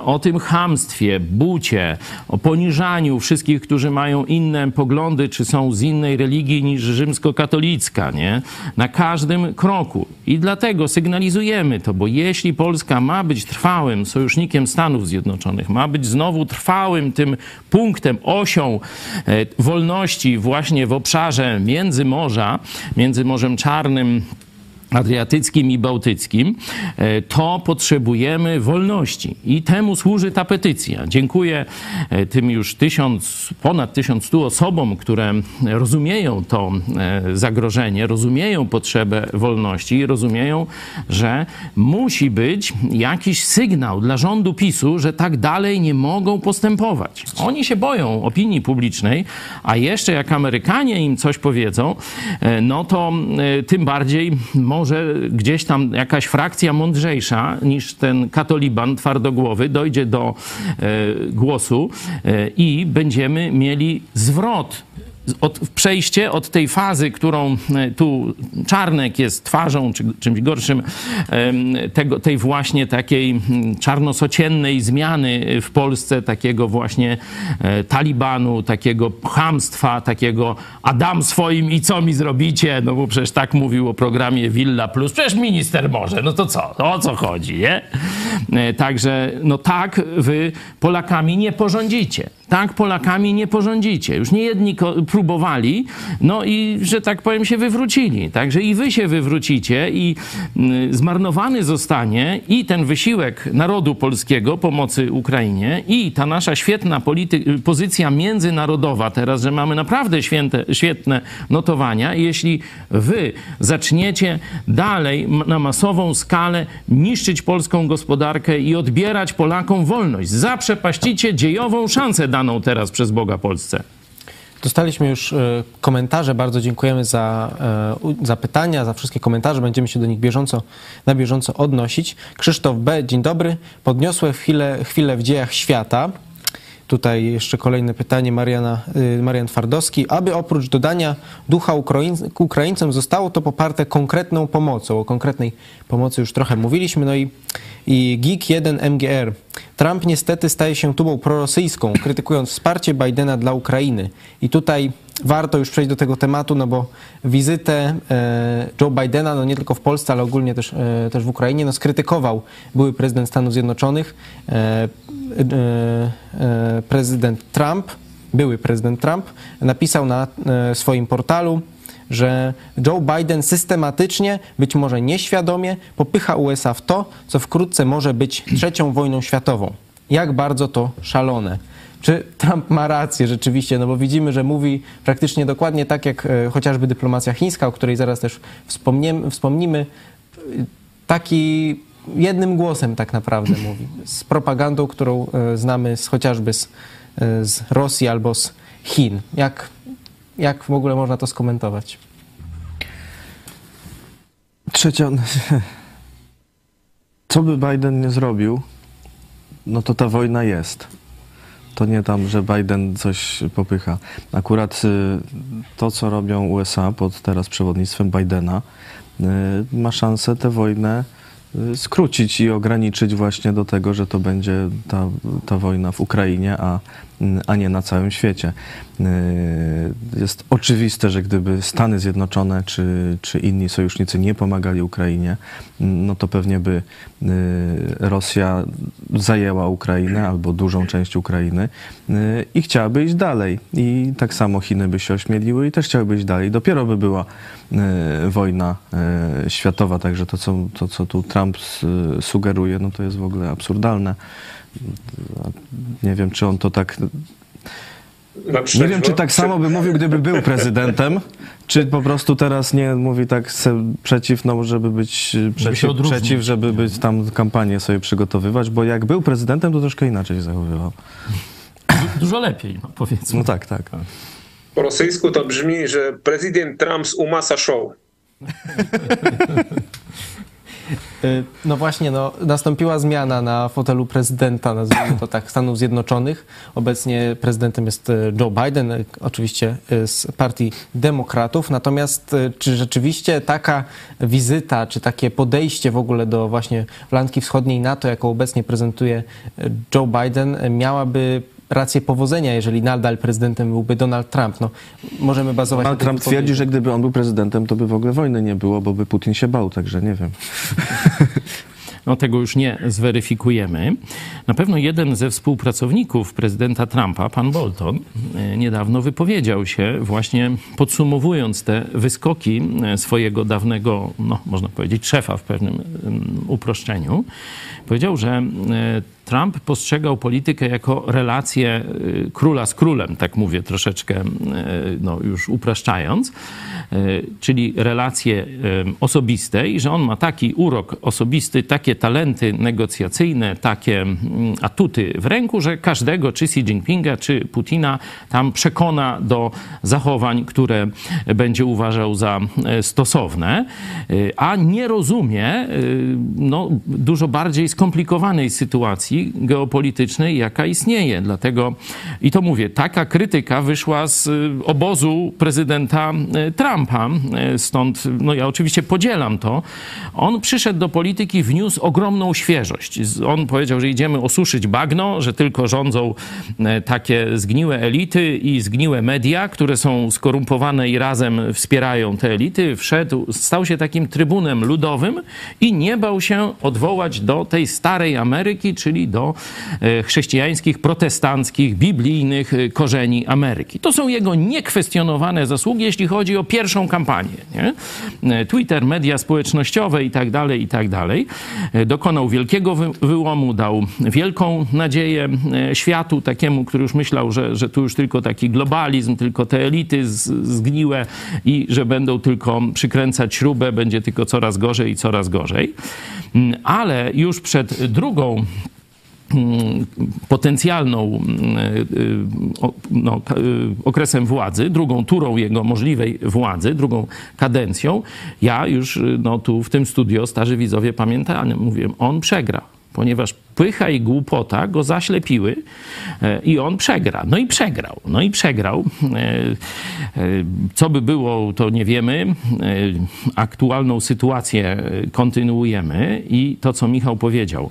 o tym hamstwie, bucie, o poniżaniu wszystkich, którzy mają inne poglądy, czy są z innej religii niż rzymskokatolicka, nie? Na każdym kroku. I dlatego sygnalizujemy to, bo jeśli Polska ma być trwałym sojusznikiem Stanów Stanów Zjednoczonych. Ma być znowu trwałym tym punktem, osią e, wolności właśnie w obszarze Międzymorza, między Morzem Czarnym Adriatyckim i Bałtyckim, e, to potrzebujemy wolności. I temu służy ta petycja. Dziękuję e, tym już tysiąc, ponad 1100 osobom, które rozumieją to e, zagrożenie, rozumieją potrzebę wolności i rozumieją, że musi być jakiś sygnał dla rządu PiSu, że tak dalej nie mogą postępować. Oni się boją opinii publicznej, a jeszcze jak Amerykanie im coś powiedzą, no to tym bardziej może gdzieś tam jakaś frakcja mądrzejsza niż ten katoliban twardogłowy dojdzie do e, głosu e, i będziemy mieli zwrot od, przejście od tej fazy, którą e, tu Czarnek jest twarzą, czy czymś gorszym, tego, tej właśnie takiej czarnosociennej zmiany w Polsce, takiego właśnie e, talibanu, takiego chamstwa, takiego Adam swoim i co mi zrobicie? No bo przecież tak mówił o programie Villa Plus. Przecież minister może, no to co? O co chodzi, nie? E, także, no tak wy Polakami nie porządzicie. Tak Polakami nie porządzicie. Już nie jedni próbowali, no i, że tak powiem, się wywrócili. Także i wy się wywrócicie i mm, zmarnowany zostanie i ten wysiłek narodu polskiego pomocy Ukrainie i ta nasza świetna pozycja międzynarodowa teraz, że mamy naprawdę święte, świetne notowania. Jeśli wy zaczniecie dalej na masową skalę niszczyć polską gospodarkę i odbierać Polakom wolność, zaprzepaścicie dziejową szansę daną teraz przez Boga Polsce. Dostaliśmy już e, komentarze. Bardzo dziękujemy za, e, za pytania, za wszystkie komentarze. Będziemy się do nich bieżąco, na bieżąco odnosić. Krzysztof B., dzień dobry. Podniosłe chwilę, chwilę w dziejach świata. Tutaj jeszcze kolejne pytanie Mariana, y, Marian Twardowski. Aby oprócz dodania ducha Ukraiń, Ukraińcom zostało to poparte konkretną pomocą. O konkretnej pomocy już trochę mówiliśmy. No i, i GIG-1 MGR. Trump niestety staje się tubą prorosyjską, krytykując wsparcie Bidena dla Ukrainy. I tutaj warto już przejść do tego tematu, no bo wizytę e, Joe Bidena, no nie tylko w Polsce, ale ogólnie też, e, też w Ukrainie, no skrytykował były prezydent Stanów Zjednoczonych, e, prezydent Trump, były prezydent Trump, napisał na swoim portalu, że Joe Biden systematycznie, być może nieświadomie, popycha USA w to, co wkrótce może być trzecią wojną światową. Jak bardzo to szalone. Czy Trump ma rację rzeczywiście? No bo widzimy, że mówi praktycznie dokładnie tak, jak e, chociażby dyplomacja chińska, o której zaraz też wspomniemy, wspomnimy. Taki jednym głosem tak naprawdę mówi. Z propagandą, którą e, znamy z, chociażby z, e, z Rosji albo z Chin. Jak, jak w ogóle można to skomentować? Trzecia. Co by Biden nie zrobił, no to ta wojna jest. To nie tam, że Biden coś popycha. Akurat y, to, co robią USA pod teraz przewodnictwem Bidena, y, ma szansę tę wojnę y, skrócić i ograniczyć właśnie do tego, że to będzie ta, ta wojna w Ukrainie, a, a nie na całym świecie. Jest oczywiste, że gdyby Stany Zjednoczone czy, czy inni sojusznicy nie pomagali Ukrainie, no to pewnie by Rosja zajęła Ukrainę albo dużą część Ukrainy i chciałaby iść dalej. I tak samo Chiny by się ośmieliły i też chciałyby iść dalej. Dopiero by była wojna światowa, także to, co, to, co tu Trump sugeruje, no to jest w ogóle absurdalne. Nie wiem, czy on to tak. Nie wiem, czy tak samo by mówił, gdyby był prezydentem, czy po prostu teraz nie mówi tak przeciw, no żeby być przeciw, odróżnić. przeciw, żeby być tam kampanię sobie przygotowywać, bo jak był prezydentem, to troszkę inaczej się zachowywał. Dużo lepiej, no powiedzmy. No tak, tak. Po rosyjsku to brzmi, że prezydent Trump z umasa show. Y, No właśnie, no, nastąpiła zmiana na fotelu prezydenta, nazwijmy to tak, Stanów Zjednoczonych. Obecnie prezydentem jest y, Joe Biden, y, oczywiście z partii demokratów. Natomiast czy rzeczywiście taka wizyta, czy takie podejście w ogóle do właśnie flanki wschodniej NATO, jaką obecnie prezentuje Joe Biden, miałaby rację powodzenia, jeżeli nadal prezydentem byłby Donald Trump? No, możemy bazować Donald Trump twierdzi, że gdyby on był prezydentem, to by w ogóle wojny nie było, bo by Putin się bał, także nie wiem. No tego już nie zweryfikujemy. Na pewno jeden ze współpracowników prezydenta Trumpa, pan Bolton, e, niedawno wypowiedział się właśnie podsumowując te wyskoki e, swojego dawnego, no można powiedzieć, szefa w pewnym uproszczeniu. Powiedział, że e, Trump postrzegał politykę jako relację e, króla z królem, tak mówię troszeczkę e, no, już upraszczając, e, czyli relacje osobiste i że on ma taki urok osobisty, takie talenty negocjacyjne, takie mm, atuty w ręku, że każdego, czy Xi Jinpinga, czy Putina tam przekona do zachowań, które będzie uważał za stosowne, a nie rozumie no, dużo bardziej skomplikowanej sytuacji geopolitycznej, jaka istnieje. Dlatego, i to mówię, taka krytyka wyszła z e, obozu prezydenta e, Trumpa, e, stąd no, ja oczywiście podzielam to. On przyszedł do polityki, wniósł ogromną świeżość. On powiedział, że idziemy osuszyć bagno, że tylko rządzą takie zgniłe elity i zgniłe media, które są skorumpowane i razem wspierają te elity. Wszedł, stał się takim trybunem ludowym i nie bał się odwołać do tej starej Ameryki, czyli do e, chrześcijańskich, protestanckich, biblijnych e, korzeni Ameryki. To są jego niekwestionowane zasługi, jeśli chodzi o pierwszą kampanię. Nie? E, Twitter, media społecznościowe i tak dalej, i tak dalej. Dokonał wielkiego wy- wyłomu, dał wielką nadzieję światu, takiemu, który już myślał, że, że tu już tylko taki globalizm, tylko te elity zgniłe i że będą tylko przykręcać śrubę, będzie tylko coraz gorzej i coraz gorzej. Mm, Ale już przed drugą potencjalną mm, y, o- no, y, okresem władzy, drugą turą jego możliwej władzy, drugą kadencją, ja już no, tu w tym studio, starzy widzowie pamiętają, mówiłem, on przegra. ponieważ pycha i głupota go zaślepiły e, i on przegra. No i przegrał. No i przegrał. E, e, Co by było, to nie wiemy. Aktualną sytuację kontynuujemy i to, co Michał powiedział.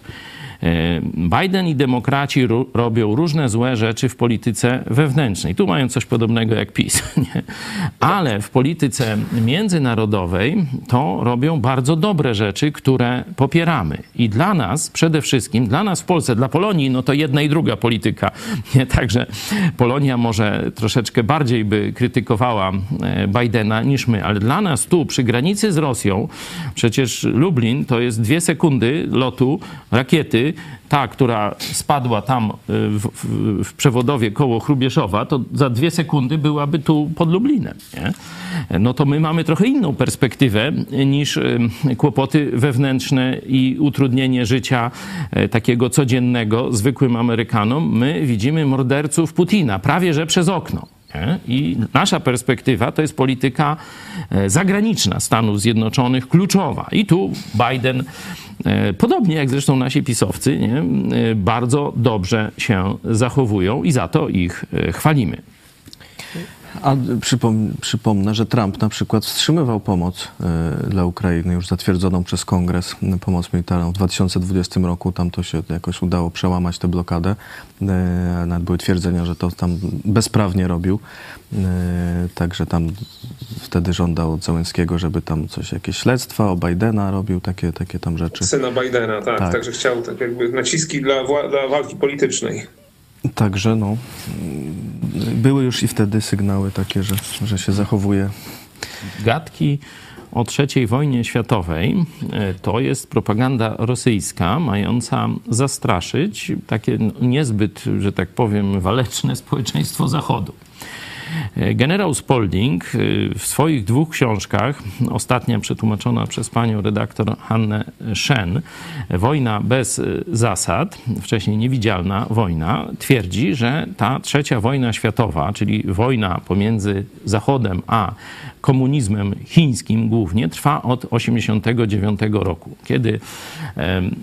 E, Biden i demokraci ro- robią różne złe rzeczy w polityce wewnętrznej. Tu mają coś podobnego jak PiS. Nie? Ale w polityce międzynarodowej to robią bardzo dobre rzeczy, które popieramy. I dla nas, przede wszystkim, dla nas w Polsce, dla Polonii, no to jedna i druga polityka. Nie? Także Polonia może troszeczkę bardziej by krytykowała e, Bidena niż my, ale dla nas tu przy granicy z Rosją, przecież Lublin to jest dwie sekundy lotu rakiety, ta, która spadła tam y, w, w, w przewodowie koło Chrubieszowa, to za dwie sekundy byłaby tu pod Lublinem. Nie? No to my mamy trochę inną perspektywę niż y, kłopoty wewnętrzne i utrudnienie życia y, takiego codziennego zwykłym Amerykanom. My widzimy morderców Putina prawie że przez okno. I nasza perspektywa to jest polityka e, zagraniczna Stanów Zjednoczonych, kluczowa. I tu Biden, e, podobnie jak zresztą nasi pisowcy, nie? E, bardzo dobrze się zachowują i za to ich chwalimy. A przypom przypomnę, że Trump na przykład wstrzymywał pomoc e, dla Ukrainy, już zatwierdzoną przez Kongres, m, pomoc militarną w 2020 roku. Tam to się jakoś udało przełamać tę blokadę. E, nawet były twierdzenia, że to tam bezprawnie robił. E, także tam wtedy żądał od Załęckiego, żeby tam coś, jakieś śledztwa o Bidena robił, takie, takie tam rzeczy. Syna Bidena, tak. Tak. Także chciał tak jakby naciski dla, dla walki politycznej. Także no, były już i wtedy sygnały takie, że, że się zachowuje Gadki o III wojnie światowej e, to jest propaganda rosyjska mająca zastraszyć takie niezbyt, że tak powiem, waleczne społeczeństwo Zachodu. Generał Spalding e, w swoich dwóch książkach, ostatnia przetłumaczona przez panią redaktor Hannę Shen, Wojna bez e, zasad, wcześniej niewidzialna wojna, twierdzi, że ta trzecia wojna światowa, czyli wojna pomiędzy Zachodem a komunizmem chińskim głównie, trwa od 1989 roku, kiedy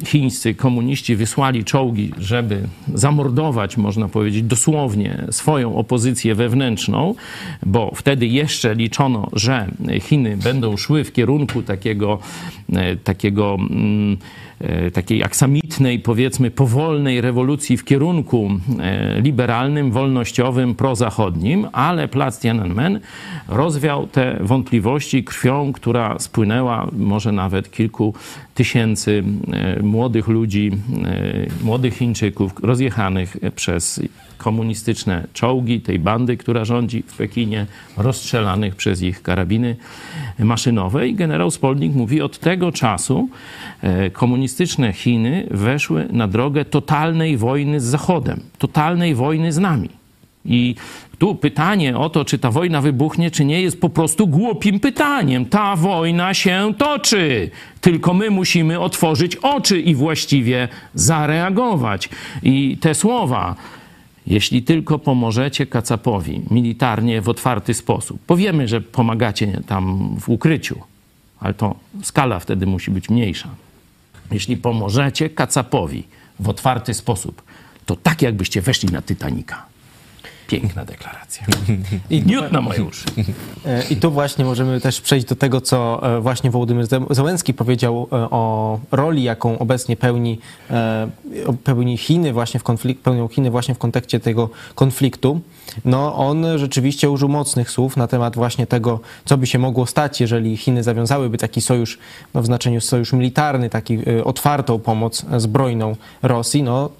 chińscy komuniści wysłali czołgi, żeby zamordować, można powiedzieć, dosłownie swoją opozycję wewnętrzną, bo wtedy jeszcze liczono, że Chiny będą szły w kierunku takiego, e, takiego mm, takiej aksamitnej, powiedzmy, powolnej rewolucji w kierunku e, liberalnym, wolnościowym, prozachodnim, ale plac Tiananmen rozwiał te wątpliwości krwią, która spłynęła może nawet kilku tysięcy e, młodych ludzi, e, młodych Chińczyków rozjechanych przez komunistyczne czołgi tej bandy, która rządzi w Pekinie, rozstrzelanych przez ich karabiny maszynowe. I generał Spalding mówi, od tego czasu e, komunistyczne Chiny weszły na drogę totalnej wojny z Zachodem, totalnej wojny z nami. I tu pytanie o to, czy ta wojna wybuchnie, czy nie, jest po prostu głupim pytaniem. Ta wojna się toczy. Tylko my musimy otworzyć oczy i właściwie zareagować. I te słowa, jeśli tylko pomożecie Kacapowi militarnie w otwarty sposób, powiemy, że pomagacie tam w ukryciu, ale to skala wtedy musi być mniejsza. Jeśli pomożecie Kacapowi w otwarty sposób, to tak jakbyście weszli na Titanika. Piękna deklaracja. I Miód na moje uszy. E, I tu właśnie możemy też przejść do tego, co e, właśnie Wołodymyr Zełenski powiedział e, o roli, jaką obecnie pełni, pełni Chiny właśnie w konflik- pełnią Chiny właśnie w kontekście tego konfliktu. No, on rzeczywiście użył mocnych słów na temat właśnie tego, co by się mogło stać, jeżeli Chiny zawiązałyby taki sojusz, no, w znaczeniu sojusz militarny, taki otwartą pomoc zbrojną Rosji. No,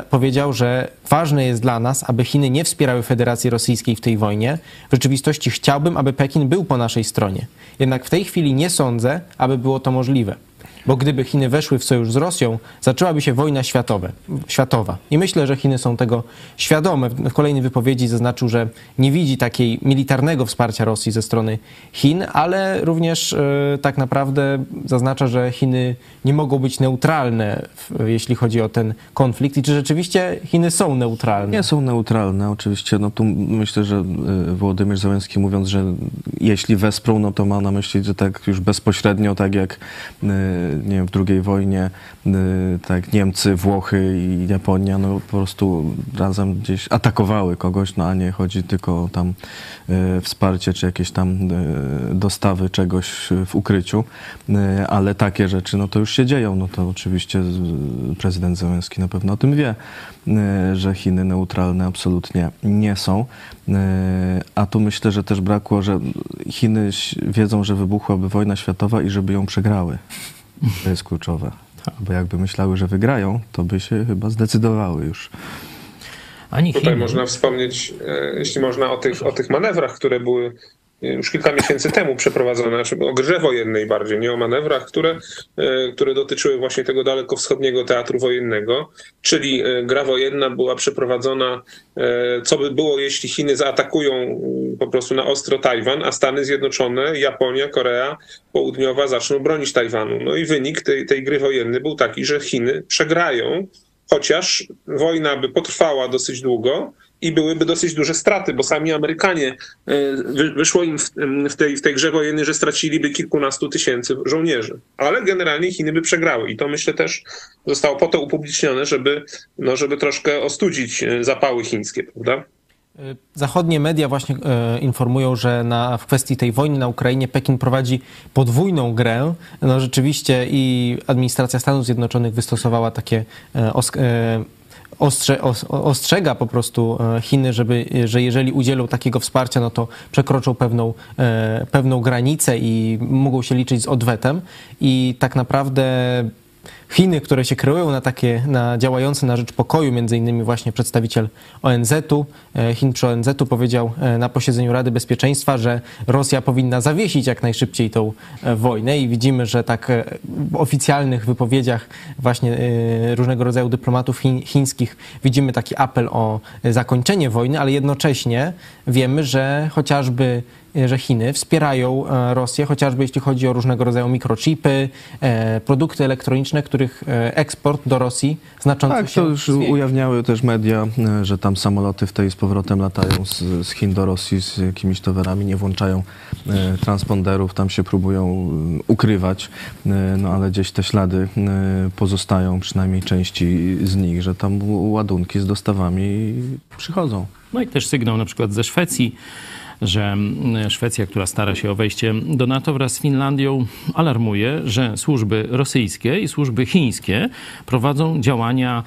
powiedział, że ważne jest dla nas, aby Chiny nie wspierały Federacji Rosyjskiej w tej wojnie. W rzeczywistości chciałbym, aby Pekin był po naszej stronie. Jednak w tej chwili nie sądzę, aby było to możliwe. Bo gdyby Chiny weszły w sojusz z Rosją, zaczęłaby się wojna światowe, światowa. I myślę, że Chiny są tego świadome. W kolejnej wypowiedzi zaznaczył, że nie widzi takiej militarnego wsparcia Rosji ze strony Chin, ale również e, tak naprawdę zaznacza, że Chiny nie mogą być neutralne, jeśli chodzi o ten konflikt. I czy rzeczywiście Chiny są neutralne? Nie są neutralne, oczywiście. No tu myślę, że y, Wołodymyr Załęski mówiąc, że jeśli wesprą, no to ma na myśli, że tak już bezpośrednio, tak jak y, nie wiem, w II wojnie, y, tak Niemcy, Włochy i Japonia, no po prostu razem gdzieś atakowały kogoś, no a nie chodzi tylko o tam y, wsparcie czy jakieś tam y, dostawy czegoś w ukryciu, ale takie rzeczy, no to już się dzieją, no to oczywiście prezydent Zełenski na pewno o tym wie, że Chiny neutralne absolutnie nie są, a tu myślę, że też brakło, że Chiny wiedzą, że wybuchłaby wojna światowa i żeby ją przegrały. To jest kluczowe. Bo jakby myślały, że wygrają, to by się chyba zdecydowały już. Ani Tutaj Chiny, można wspomnieć, e, jeśli można, o tych, o tych manewrach, które były już kilka miesięcy temu przeprowadzone, znaczy o grze wojennej bardziej, nie o manewrach, które, e, które dotyczyły właśnie tego dalekowschodniego teatru wojennego, czyli e, gra wojenna była przeprowadzona, e, co by było, jeśli Chiny zaatakują mm, po prostu na ostro Tajwan, a Stany Zjednoczone, Japonia, Korea Południowa zaczną bronić Tajwanu. No i wynik tej, tej gry wojennej był taki, że Chiny przegrają, chociaż wojna by potrwała dosyć długo i byłyby dosyć duże straty, bo sami Amerykanie e, wy- wyszło im w, tej, w tej grze wojennej, że straciliby kilkunastu tysięcy żołnierzy. Ale generalnie Chiny by przegrały i to myślę też zostało po to upublicznione, żeby, no, żeby troszkę ostudzić e, zapały chińskie, prawda? Zachodnie media właśnie e, informują, że na, w kwestii tej wojny na Ukrainie Pekin prowadzi podwójną grę. No rzeczywiście i administracja Stanów Zjednoczonych wystosowała takie e, os, e, ostrze, os, ostrzega po prostu e, Chiny, żeby, że jeżeli udzielą takiego wsparcia, no to przekroczą pewną, e, pewną granicę i mogą się liczyć z odwetem. I tak naprawdę Chiny, które się kreują na takie, na działające na rzecz pokoju, między innymi właśnie przedstawiciel ONZ-u, e, Chin przy ONZ-u powiedział e, na posiedzeniu Rady Bezpieczeństwa, że Rosja powinna zawiesić jak najszybciej tą e, wojnę i widzimy, że tak w oficjalnych wypowiedziach właśnie różnego rodzaju dyplomatów chiń, chińskich widzimy taki apel o zakończenie wojny, ale jednocześnie wiemy, że chociażby że Chiny wspierają e, Rosję, chociażby jeśli chodzi o różnego rodzaju mikrochipy, e, produkty elektroniczne, których e, eksport do Rosji znacząco Tak, się to już zwiększył. ujawniały też media, e, że tam samoloty w tej z powrotem latają z, z Chin do Rosji z jakimiś towarami, nie włączają e, transponderów, tam się próbują e, ukrywać, e, no ale gdzieś te ślady e, pozostają, przynajmniej części z nich, że tam ładunki z dostawami przychodzą. No i też sygnał na przykład ze Szwecji, że mm, Szwecja, która stara się o wejście do NATO wraz z Finlandią, alarmuje, że służby rosyjskie i służby chińskie prowadzą działania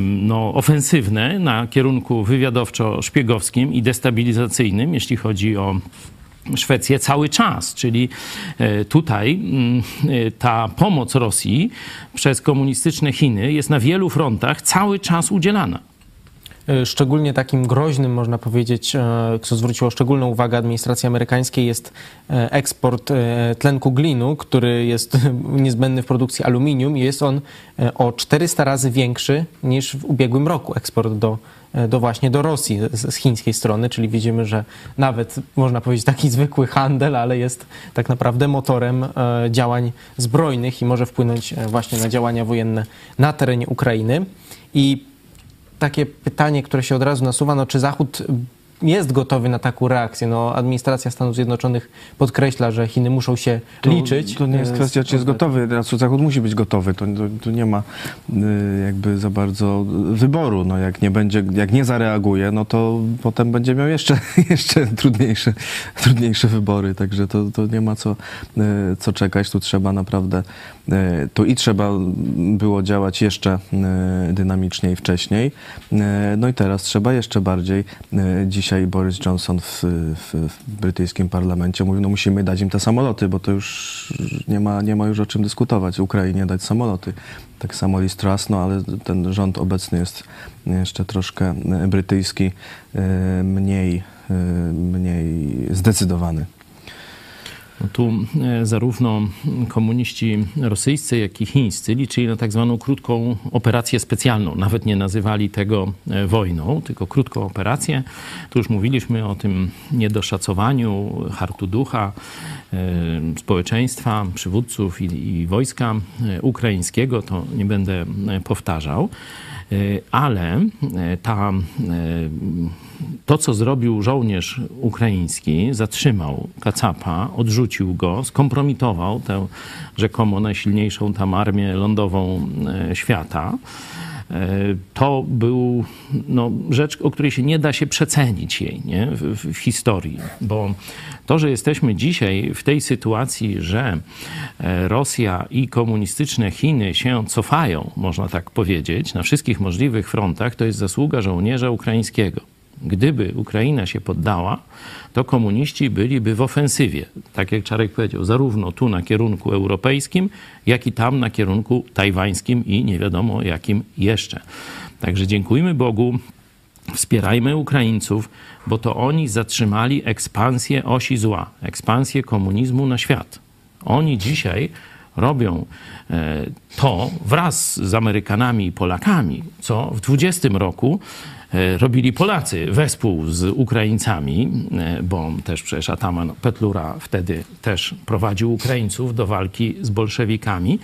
no, ofensywne na kierunku wywiadowczo-szpiegowskim i destabilizacyjnym, jeśli chodzi o Szwecję cały czas, czyli e, tutaj mm, e, ta pomoc Rosji przez komunistyczne Chiny jest na wielu frontach cały czas udzielana. E, Szczególnie takim groźnym, można powiedzieć, e, co zwróciło szczególną uwagę administracji amerykańskiej, jest e, eksport tlenku glinu, który jest niezbędny w produkcji aluminium jest on o 400 razy większy niż w ubiegłym roku eksport do, do właśnie do Rosji z, chińskiej strony, czyli widzimy, że nawet można powiedzieć taki zwykły handel, ale jest tak naprawdę motorem działań zbrojnych i może wpłynąć właśnie na działania wojenne na terenie Ukrainy. I takie pytanie, które się od razu nasuwa, no czy Zachód jest gotowy na taką reakcję? No, administracja Stanów Zjednoczonych podkreśla, że Chiny muszą się To, liczyć. To nie jest e, kwestia, czy jest gotowy. Teraz Zachód musi być gotowy. To, to, to nie ma y, jakby za bardzo wyboru. No, jak, nie będzie, jak nie zareaguje, no to potem będzie miał jeszcze, jeszcze trudniejsze, trudniejsze wybory. Także to, to nie ma co, y, co czekać. Tu trzeba naprawdę, tu i trzeba było działać jeszcze dynamiczniej wcześniej. No i teraz trzeba jeszcze bardziej. Y, Dzisiaj Boris Johnson w, w, w brytyjskim parlamencie mówił, no musimy dać im te samoloty, bo to już nie ma, nie ma już o czym dyskutować. Ukrainie dać samoloty. Tak samo Liz Truss, no ale ten rząd obecny jest jeszcze troszkę brytyjski, y, mniej, y, mniej zdecydowany. No tu e, zarówno komuniści rosyjscy, jak i chińscy liczyli na tak zwaną krótką operację specjalną. Nawet nie nazywali tego e, wojną, tylko krótką operację. Tu już mówiliśmy o tym niedoszacowaniu hartu ducha e, społeczeństwa, przywódców i, i wojska ukraińskiego. To nie będę powtarzał. E, Ale e, ta, e, to, co zrobił żołnierz ukraiński, zatrzymał Kacapa, odrzucił go, skompromitował tę rzekomo najsilniejszą tam armię lądową świata. E, To był no, rzecz, o której się nie da się przecenić jej nie? W, w, historii, bo to, że jesteśmy dzisiaj w tej sytuacji, że e, Rosja i komunistyczne Chiny się cofają, można tak powiedzieć, na wszystkich możliwych frontach, to jest zasługa żołnierza ukraińskiego. Gdyby Ukraina się poddała, to komuniści byliby w ofensywie. Tak jak Czarek powiedział, zarówno tu na kierunku europejskim, jak i tam na kierunku tajwańskim i nie wiadomo jakim jeszcze. Także dziękujmy Bogu, wspierajmy Ukraińców, bo to oni zatrzymali ekspansję osi zła, ekspansję komunizmu na świat. Oni dzisiaj robią e, to wraz z Amerykanami i Polakami, co w 20 roku robili Polacy wespół z Ukraińcami, e, bo też przecież Ataman Petlura wtedy też prowadził Ukraińców do walki z bolszewikami.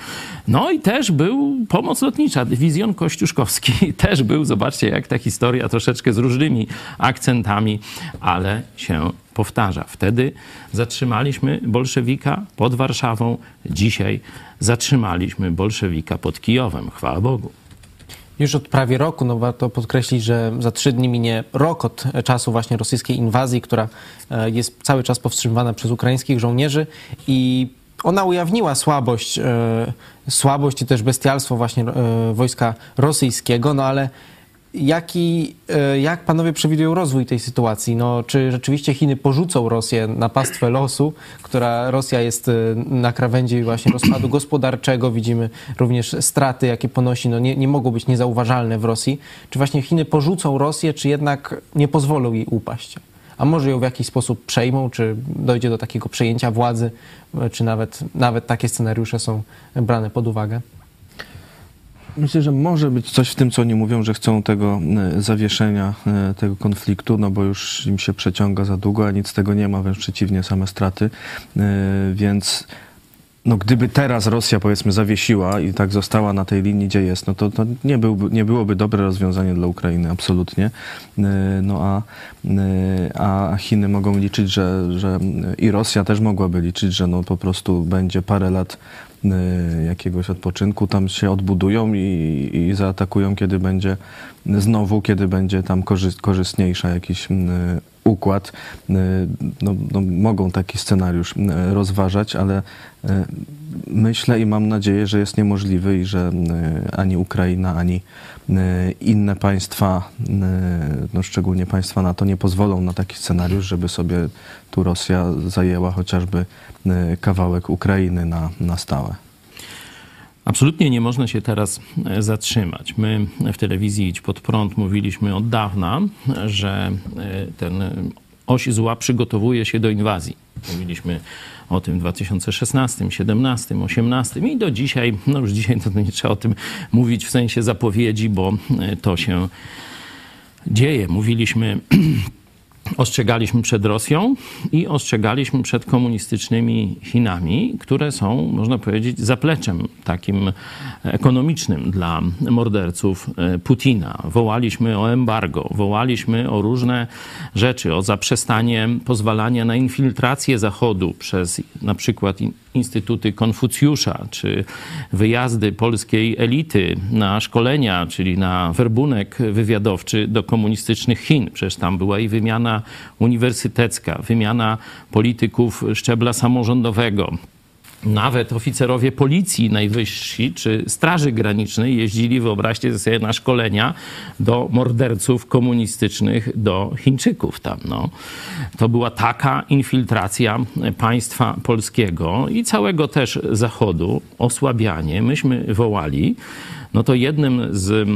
No i też był pomoc lotnicza, dywizjon kościuszkowski też był. Zobaczcie, jak ta historia troszeczkę z różnymi akcentami, ale się powtarza. Wtedy zatrzymaliśmy bolszewika pod Warszawą, dzisiaj zatrzymaliśmy bolszewika pod Kijowem. Chwała Bogu. Już od prawie roku, no warto podkreślić, że za trzy dni minie rok od czasu właśnie rosyjskiej inwazji, która e, jest cały czas powstrzymywana przez ukraińskich żołnierzy i ona ujawniła słabość, e, słabość i też bestialstwo właśnie e, wojska rosyjskiego, no ale jaki, e, jak panowie przewidują rozwój tej sytuacji? No, czy rzeczywiście Chiny porzucą Rosję na pastwę losu, która Rosja jest e, na krawędzi właśnie rozpadu gospodarczego, widzimy również straty, jakie ponosi, no nie, nie mogą być niezauważalne w Rosji. Czy właśnie Chiny porzucą Rosję, czy jednak nie pozwolą jej upaść? A może ją w jakiś sposób przejmą, czy dojdzie do takiego przejęcia władzy, e, czy nawet, nawet takie scenariusze są brane pod uwagę? Myślę, że może być coś w tym, co oni mówią, że chcą tego e, zawieszenia, e, tego konfliktu, no bo już im się przeciąga za długo, a nic z tego nie ma, wręcz przeciwnie, same straty. E, Więc no gdyby teraz Rosja powiedzmy zawiesiła i tak została na tej linii, gdzie jest, no to, to nie, byłby, nie byłoby dobre rozwiązanie dla Ukrainy, absolutnie. No a, a Chiny mogą liczyć, że, że i Rosja też mogłaby liczyć, że no po prostu będzie parę lat jakiegoś odpoczynku, tam się odbudują i, i zaatakują, kiedy będzie znowu, kiedy będzie tam korzy korzystniejsza jakiś układ. No, no, mogą taki scenariusz rozważać, ale myślę i mam nadzieję, że jest niemożliwy i że ani Ukraina, ani inne państwa, no szczególnie państwa NATO, nie pozwolą na taki scenariusz, żeby sobie tu Rosja zajęła chociażby kawałek Ukrainy na, na stałe. Absolutnie nie można się teraz e, zatrzymać. My w telewizji Idź Pod Prąd mówiliśmy od dawna, że e, ten oś zła przygotowuje się do inwazji. Mówiliśmy o tym w 2016, 2017, 2018 i do dzisiaj, no już dzisiaj to nie trzeba o tym mówić w sensie zapowiedzi, bo e, to się dzieje. Mówiliśmy ostrzegaliśmy przed Rosją i ostrzegaliśmy przed komunistycznymi Chinami, które są, można powiedzieć, zapleczem takim ekonomicznym dla morderców e, Putina. Wołaliśmy o embargo, wołaliśmy o różne rzeczy, o zaprzestanie pozwalania na infiltrację Zachodu przez na przykład instytuty Konfucjusza, czy wyjazdy polskiej elity na szkolenia, czyli na werbunek wywiadowczy do komunistycznych Chin. Przecież tam była i wymiana uniwersytecka, wymiana polityków szczebla samorządowego. Nawet oficerowie policji najwyżsi czy Straży Granicznej jeździli, wyobraźcie sobie, na szkolenia do morderców komunistycznych, do Chińczyków tam. No. To była taka infiltracja państwa polskiego i całego też Zachodu, osłabianie. Myśmy wołali, no to jednym z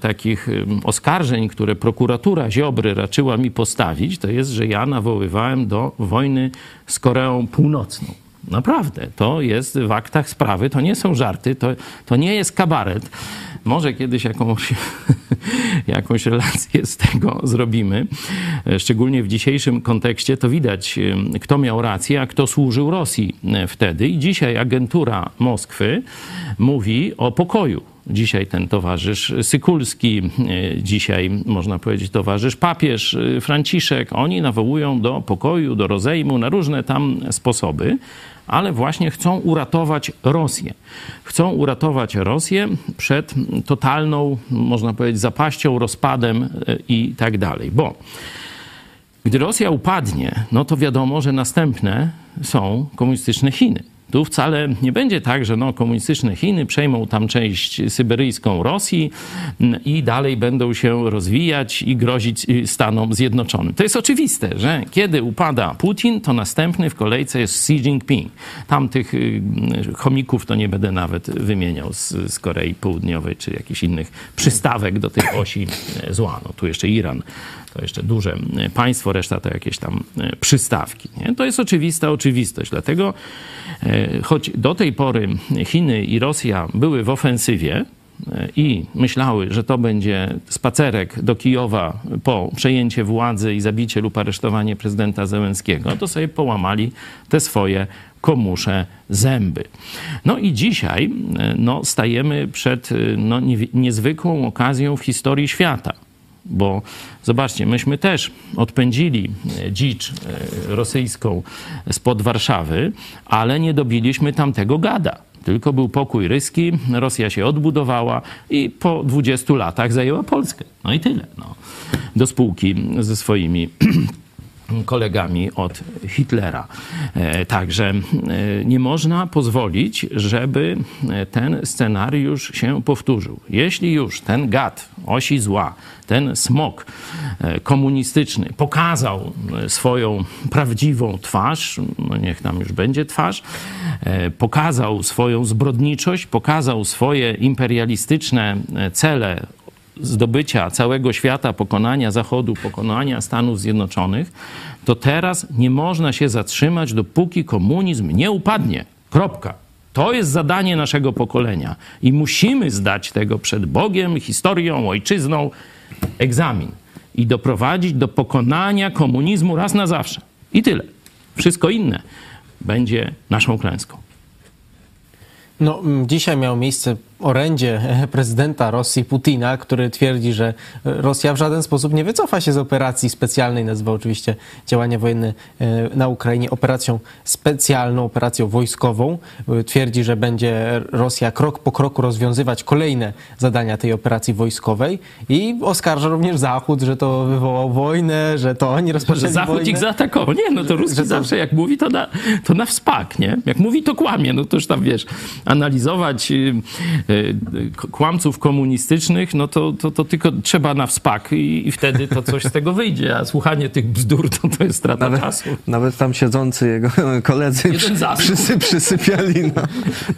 takich oskarżeń, które prokuratura Ziobry raczyła mi postawić, to jest, że ja nawoływałem do wojny z Koreą Północną. Naprawdę, to jest w aktach sprawy, to nie są żarty, to, to nie jest kabaret. Może kiedyś jakąś, jakąś relację z tego zrobimy. Szczególnie w dzisiejszym kontekście to widać, kto miał rację, a kto służył Rosji wtedy. I dzisiaj agentura Moskwy mówi o pokoju Dzisiaj ten towarzysz Sykulski, e, dzisiaj można powiedzieć towarzysz papież e, Franciszek. Oni nawołują do pokoju, do rozejmu na różne tam sposoby, ale właśnie chcą uratować Rosję. Chcą uratować Rosję przed totalną, można powiedzieć, zapaścią, rozpadem e, i tak dalej. Bo gdy Rosja upadnie, no to wiadomo, że następne są komunistyczne Chiny. Tu wcale nie będzie tak, że no, komunistyczne Chiny przejmą tam część syberyjską Rosji mm, i dalej będą się rozwijać i grozić y, Stanom Zjednoczonym. To jest oczywiste, że kiedy upada Putin, to następny w kolejce jest Xi Jinping. Tam tych y, chomików to nie będę nawet wymieniał z, z Korei Południowej czy jakichś innych przystawek do tych osi e, zła. No, tu jeszcze Iran to jeszcze duże e, państwo, reszta to jakieś tam e, przystawki. Nie? To jest oczywista oczywistość. Dlatego, e, choć do tej pory Chiny i Rosja były w ofensywie, i myślały, że to będzie spacerek do Kijowa po przejęcie władzy i zabicie lub aresztowanie prezydenta Zełenskiego, to sobie połamali te swoje komusze zęby. No i dzisiaj no, stajemy przed no, niezwykłą okazją w historii świata. Bo zobaczcie, myśmy też odpędzili e, dzicz e, rosyjską spod Warszawy, ale nie dobiliśmy tamtego gada. Tylko był pokój ryski, Rosja się odbudowała i po 20 latach zajęła Polskę. No i tyle. No. Do spółki ze swoimi kolegami od Hitlera. E, także e, nie można pozwolić, żeby e, ten scenariusz się powtórzył. Jeśli już ten gad osi zła, ten smok komunistyczny pokazał swoją prawdziwą twarz, no niech tam już będzie twarz, pokazał swoją zbrodniczość, pokazał swoje imperialistyczne cele zdobycia całego świata, pokonania Zachodu, pokonania Stanów Zjednoczonych, to teraz nie można się zatrzymać, dopóki komunizm nie upadnie. Kropka. To jest zadanie naszego pokolenia i musimy zdać tego przed Bogiem, historią, ojczyzną egzamin i doprowadzić do pokonania komunizmu raz na zawsze. I tyle. Wszystko inne będzie naszą klęską. No, dzisiaj miało miejsce orędzie prezydenta Rosji Putina, który twierdzi, że Rosja w żaden sposób nie wycofa się z operacji specjalnej. Nazywa oczywiście działania wojenne e, na Ukrainie operacją specjalną, operacją wojskową. Twierdzi, że będzie Rosja krok po kroku rozwiązywać kolejne zadania tej operacji wojskowej i oskarża również Zachód, że to wywołał wojnę, że to oni rozpoczęli Zachód wojnę. ich zaatakował. Nie, no to Ruski to... zawsze jak mówi, to na, to na wspak, nie? Jak mówi, to kłamie. No to już tam, wiesz, analizować y, Y, kłamców komunistycznych, no to, to, to tylko trzeba na wspak i, i, wtedy to coś z tego wyjdzie, a słuchanie tych bzdur to, to jest strata nawet, czasu. Nawet tam siedzący jego koledzy przy, przysy, przysypiali na,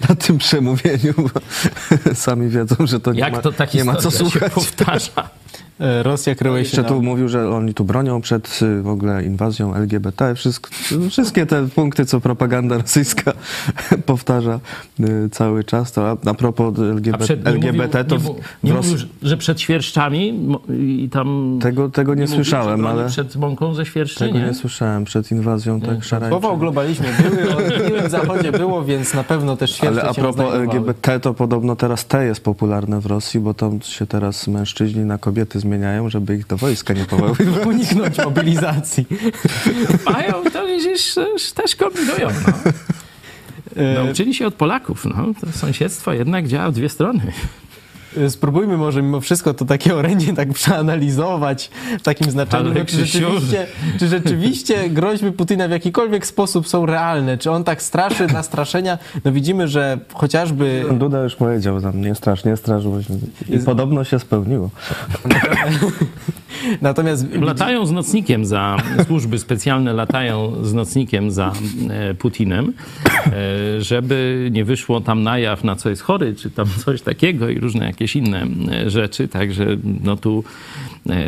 na tym przemówieniu, bo sami wiedzą, że to nie, Jak ma, to nie ma co słuchać. powtarza. E, Rosja kryła się Jeszcze na... tu mówił, że oni tu bronią przed y, w ogóle inwazją LGBT. Wszystko, wszystkie te punkty, co propaganda rosyjska powtarza y, cały czas. To a, a propos LGBT, przed, LGBT mówił, to... Nie, w, nie mówił, że przed świerszczami i tam... Tego, tego nie, nie słyszałem, mówił, ale... Przed mąką ze świerszczy, Tego nie? nie słyszałem. Przed inwazją tak szarańczy. Słowa o globalizmie były, o miłym zachodzie było, więc na pewno też świerszcze Ale a propos LGBT, to podobno teraz T jest popularne w Rosji, bo tam się teraz mężczyźni na kobiety zmieniają, żeby ich do wojska nie powoływać. Uniknąć mobilizacji. Mają, to widzisz, też kombinują. No. Nauczyli się od Polaków. No. To sąsiedztwo jednak działa w dwie strony. Spróbujmy może mimo wszystko to takie orędzie tak przeanalizować w takim znaczeniu, no, czy, rzeczywiście, czy rzeczywiście groźby Putina w jakikolwiek sposób są realne, czy on tak straszy dla straszenia. No widzimy, że chociażby... Duda już powiedział tam, nie strasz, nie strasz. I podobno się spełniło. Natomiast... Latają z nocnikiem za, służby specjalne latają z nocnikiem za e, Putinem, e, żeby nie wyszło tam na jaw, na co jest chory, czy tam coś takiego i różne jakieś inne e, rzeczy. Także no tu,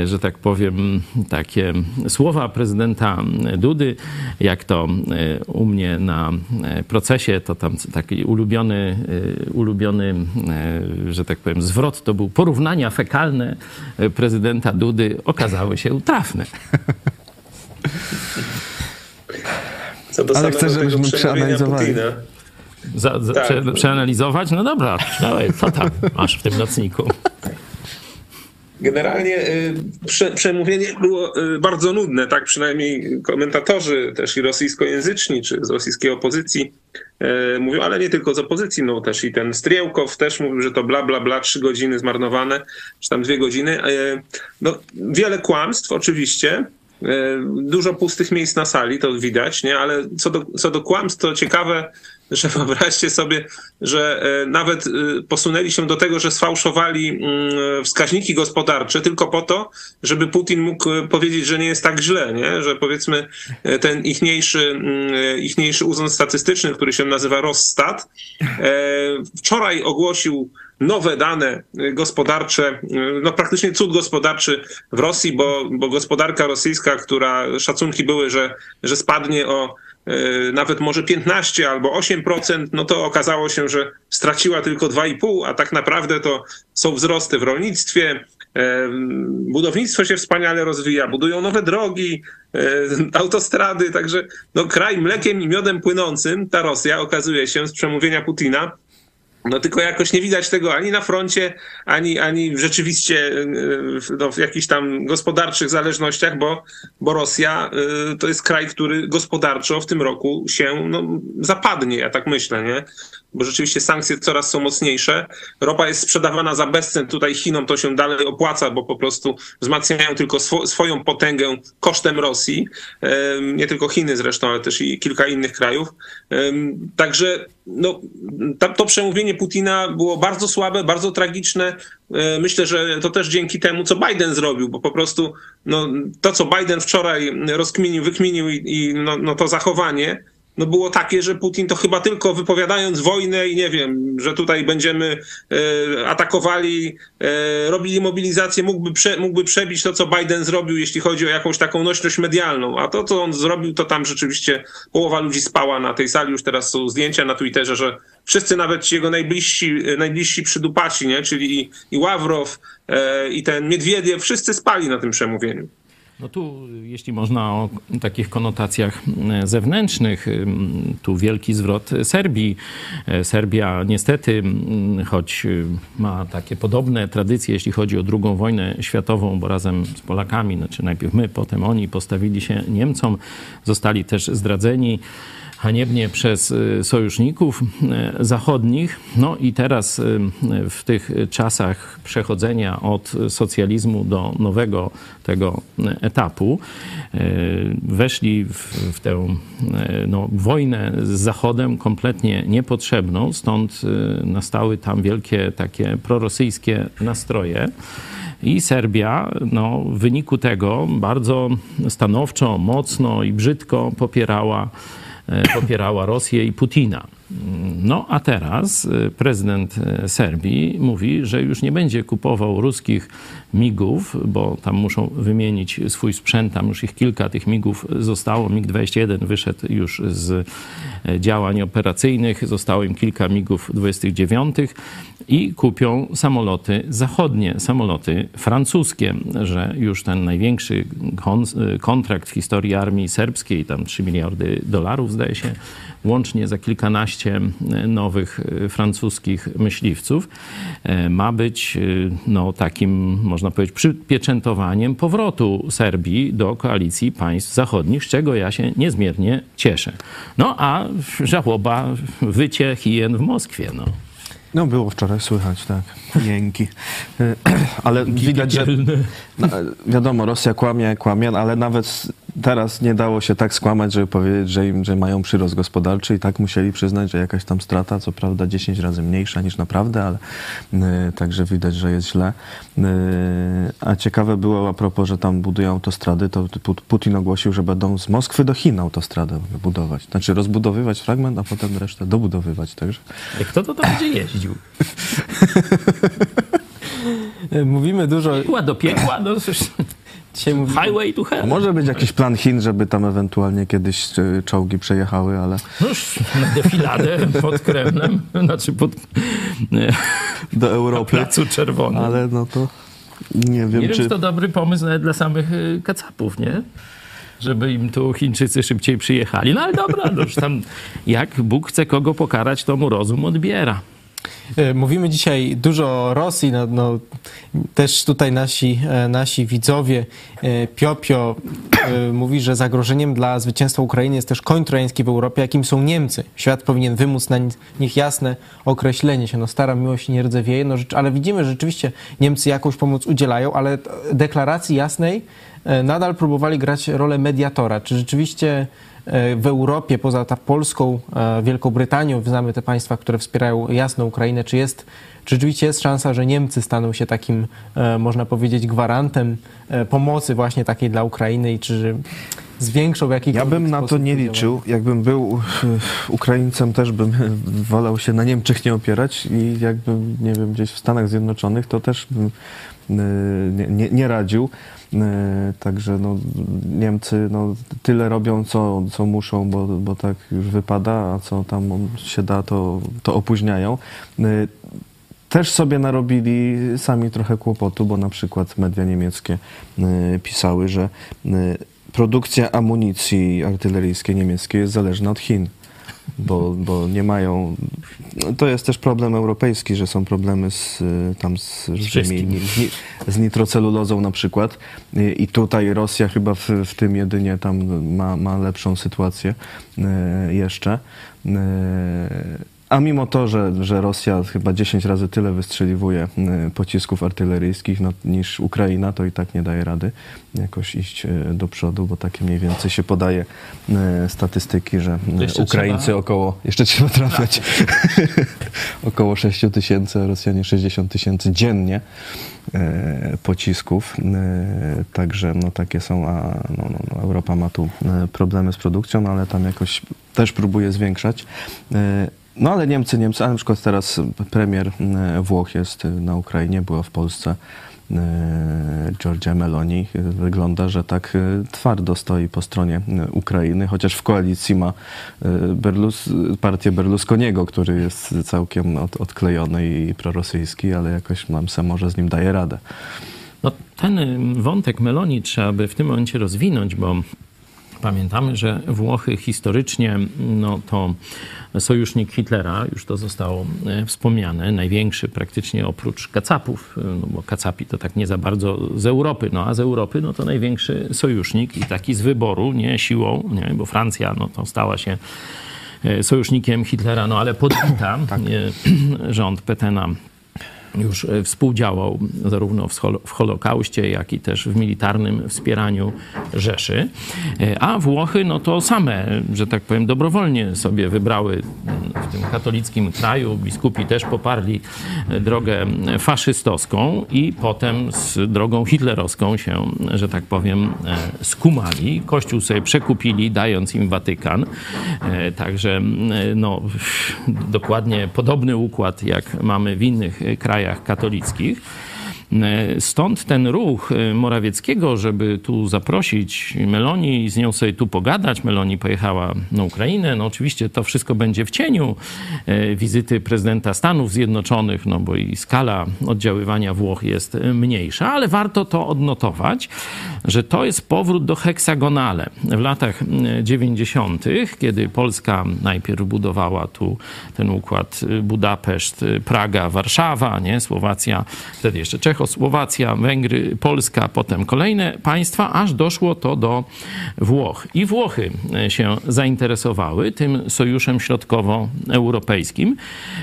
że tak powiem, takie słowa prezydenta Dudy, jak to u mnie na procesie, to tam taki ulubiony, ulubiony, że tak powiem, zwrot to był porównania fekalne prezydenta Dudy okazały się trafne. Ale chcę, żebyśmy przeanalizowali. Za, za, Tak. prze, przeanalizować? No dobra, dawaj, co tam masz w tym nocniku? Generalnie y, prze, przemówienie było y, bardzo nudne, tak przynajmniej komentatorzy też i rosyjskojęzyczni, czy z rosyjskiej opozycji y, mówią, ale nie tylko z opozycji, no też i ten Strielkow też mówił, że to bla, bla, bla, trzy godziny zmarnowane, czy tam dwie godziny. Y, No, wiele kłamstw oczywiście, y, dużo pustych miejsc na sali, to widać, nie? ale co do, co do kłamstw, to ciekawe, że wyobraźcie sobie, że e, nawet e, posunęli się do tego, że sfałszowali mm, wskaźniki gospodarcze tylko po to, żeby Putin mógł e, powiedzieć, że nie jest tak źle, nie? że powiedzmy e, ten ichniejszy, mm, e, ichniejszy urząd statystyczny, który się nazywa Rosstat, e, wczoraj ogłosił nowe dane e, gospodarcze, no praktycznie cud gospodarczy w Rosji, bo, bo gospodarka rosyjska, która szacunki były, że, że spadnie o e, nawet może 15 albo 8%, no to okazało się, że straciła tylko 2,5, a tak naprawdę to są wzrosty w rolnictwie, e, budownictwo się wspaniale rozwija, budują nowe drogi, e, autostrady, także no, kraj mlekiem i miodem płynącym, ta Rosja okazuje się z przemówienia Putina, no tylko jakoś nie widać tego ani na froncie, ani, ani rzeczywiście y, w- no, w jakichś tam gospodarczych zależnościach, bo, bo Rosja y, to jest kraj, który gospodarczo w tym roku się no, zapadnie, ja tak myślę, nie? Bo rzeczywiście sankcje coraz są mocniejsze. Ropa jest sprzedawana za bezcen. Tutaj Chinom to się dalej opłaca, bo po prostu wzmacniają tylko swo- swoją potęgę kosztem Rosji. Nie tylko Chiny zresztą, ale też i kilka innych krajów. Także no, to przemówienie Putina było bardzo słabe, bardzo tragiczne. E, Myślę, że to też dzięki temu, co Biden zrobił, bo po prostu no, to, co Biden wczoraj rozkminił, wykminił i, i no, no, to zachowanie, no było takie, że Putin to chyba tylko wypowiadając wojnę i nie wiem, że tutaj będziemy e, atakowali, e, robili mobilizację, mógłby, prze, mógłby przebić to, co Biden zrobił, jeśli chodzi o jakąś taką nośność medialną. A to, co on zrobił, to tam rzeczywiście połowa ludzi spała na tej sali. Już teraz są zdjęcia na Twitterze, że wszyscy, nawet ci jego najbliżsi, e, najbliżsi przydupaci, nie? czyli i, i Ławrow, i ten Miedwiediew, wszyscy spali na tym przemówieniu. No tu, jeśli można o takich konotacjach e, zewnętrznych, ym, tu wielki zwrot Serbii. E, Serbia niestety, choć ma takie podobne tradycje, jeśli chodzi o II wojnę światową, bo razem z Polakami, znaczy najpierw my, potem oni postawili się Niemcom, zostali też zdradzeni haniebnie przez y, sojuszników y, zachodnich. No i teraz y, w tych czasach przechodzenia od socjalizmu do nowego tego etapu weszli w, w tę no, wojnę z Zachodem kompletnie niepotrzebną, stąd nastały tam wielkie takie prorosyjskie nastroje. I Serbia no, w wyniku tego bardzo stanowczo, mocno i brzydko popierała popierała Rosję i Putina. No a teraz e, prezydent e, Serbii mówi, że już nie będzie kupował ruskich migów, bo tam muszą wymienić swój sprzęt, tam już ich kilka tych migów zostało. MiG-21 wyszedł już z e, działań operacyjnych, zostało im kilka migów 29 i kupią samoloty zachodnie, samoloty francuskie, że już ten największy kon, kontrakt w historii armii serbskiej, tam 3 miliardy dolarów zdaje się, łącznie za kilkanaście nowych e, francuskich myśliwców, e, ma być e, no, takim, można powiedzieć, przypieczętowaniem powrotu Serbii do koalicji państw zachodnich, z czego ja się niezmiernie cieszę. No a żałoba, wycie hien w Moskwie. No. No było wczoraj słychać, tak. Jęki. Ale widać, że. No, wiadomo, Rosja kłamie, kłamie, ale nawet teraz nie dało się tak skłamać, żeby powiedzieć, że, im, że mają przyrost gospodarczy i tak musieli przyznać, że jakaś tam strata, co prawda 10 razy mniejsza niż naprawdę, ale y, także widać, że jest źle. Y, a ciekawe było a propos, że tam budują autostrady, to Pu- Putin ogłosił, że będą z Moskwy do Chin autostradę budować. Znaczy rozbudowywać fragment, a potem resztę dobudowywać, także... Kto to tam będzie jeździł? E, Mówimy dużo, Piekła do piekła? No, mówimy, highway to hell. Może być jakiś plan Chin, żeby tam ewentualnie kiedyś y, czołgi przejechały, ale No już na defiladę pod Kremlem, znaczy pod nie, do Europy. Placu Czerwonym. Ale no to nie wiem, Nie wiem, czy... czy to dobry pomysł nawet dla samych kacapów, nie? żeby im tu Chińczycy szybciej przyjechali. No ale dobra, no już tam jak Bóg chce kogo pokarać, to mu rozum odbiera. E, Mówimy dzisiaj dużo o Rosji, no, no, też tutaj nasi, e, nasi widzowie, e, Piopio mówi, że zagrożeniem dla zwycięstwa Ukrainy jest też koń trojański w Europie, jakim są Niemcy. Świat powinien wymóc na nich jasne określenie się. No stara miłość nie rdzewieje, no, ale widzimy, że rzeczywiście Niemcy jakąś pomoc udzielają, ale deklaracji jasnej nadal próbowali grać rolę mediatora. Czy rzeczywiście w Europie, poza ta Polską, e, Wielką Brytanią, znamy te państwa, które wspierają jasno Ukrainę, czy jest, czy rzeczywiście jest szansa, że Niemcy staną się takim, e, można powiedzieć, gwarantem e, pomocy właśnie takiej dla Ukrainy i czy zwiększą jakiś Ja bym na to nie liczył. Jakbym był e, Ukraińcem, też bym wolał się na Niemczech nie opierać i jakbym, nie wiem, gdzieś w Stanach Zjednoczonych, to też bym e, nie, nie, nie radził. E, Także no, Niemcy no, tyle robią, co, co muszą, bo, bo tak już wypada, a co tam się da, to, to opóźniają. Też sobie narobili sami trochę kłopotu, bo na przykład media niemieckie pisały, że produkcja amunicji artyleryjskiej niemieckiej jest zależna od Chin. Bo, bo nie mają. No to jest też problem europejski, że są problemy z, y, tam z, ni, z nitrocelulozą na przykład. Y, I tutaj Rosja chyba w, w tym jedynie tam ma, ma lepszą sytuację y, jeszcze. A mimo to, że, że Rosja chyba 10 razy tyle wystrzeliwuje y, pocisków artyleryjskich no, niż Ukraina, to i tak nie daje rady jakoś iść y, do przodu, bo takie mniej więcej się podaje y, statystyki, że jeszcze Ukraińcy trzeba- około, jeszcze trzeba trafiać, około 6 tysięcy, Rosjanie 60 tysięcy dziennie pocisków. Także no, takie są, a no, no, no, Europa ma tu problemy z produkcją, ale tam jakoś też próbuje zwiększać. No ale Niemcy, Niemcy, a na przykład teraz premier e, Włoch jest e, na Ukrainie, była w Polsce. e, Giorgia Meloni wygląda, że tak twardo stoi po stronie Ukrainy, chociaż w koalicji ma Berlus, partię Berlusconiego, który jest całkiem od, odklejony i prorosyjski, ale jakoś nam se może z nim daje radę. No, ten wątek Meloni trzeba by w tym momencie rozwinąć, bo pamiętamy, że Włochy historycznie no, to sojusznik Hitlera, już to zostało e, wspomniane, największy praktycznie oprócz Kacapów, e, no bo Kacapi to tak nie za bardzo z Europy, no a z Europy no to największy sojusznik i taki z wyboru, nie siłą, nie, bo Francja no to stała się e, sojusznikiem Hitlera, no ale podbita e, rząd Petena już e, współdziałał zarówno w Holokauście, jak i też w militarnym wspieraniu Rzeszy. E, A Włochy, no to same, że tak powiem, dobrowolnie sobie wybrały w tym katolickim kraju. Biskupi też poparli e, drogę faszystowską i potem z drogą hitlerowską się, że tak powiem, skumali. Kościół sobie przekupili, dając im Watykan. Także no, dokładnie podobny układ, jak mamy w innych e, krajach katolickich. E, Stąd ten ruch e, Morawieckiego, żeby tu zaprosić Meloni i z nią sobie tu pogadać. Meloni pojechała na Ukrainę. No oczywiście to wszystko będzie w cieniu e, wizyty prezydenta Stanów Zjednoczonych, no bo i skala oddziaływania Włoch jest mniejsza, ale warto to odnotować, że to jest powrót do heksagonale. W latach e, 90., kiedy Polska najpierw budowała tu ten układ Budapeszt, Praga, Warszawa, nie? Słowacja, wtedy jeszcze Czechosłowacja, Węgry, Polska, potem kolejne państwa, aż doszło to do Włoch. I Włochy e, się zainteresowały tym sojuszem środkowoeuropejskim,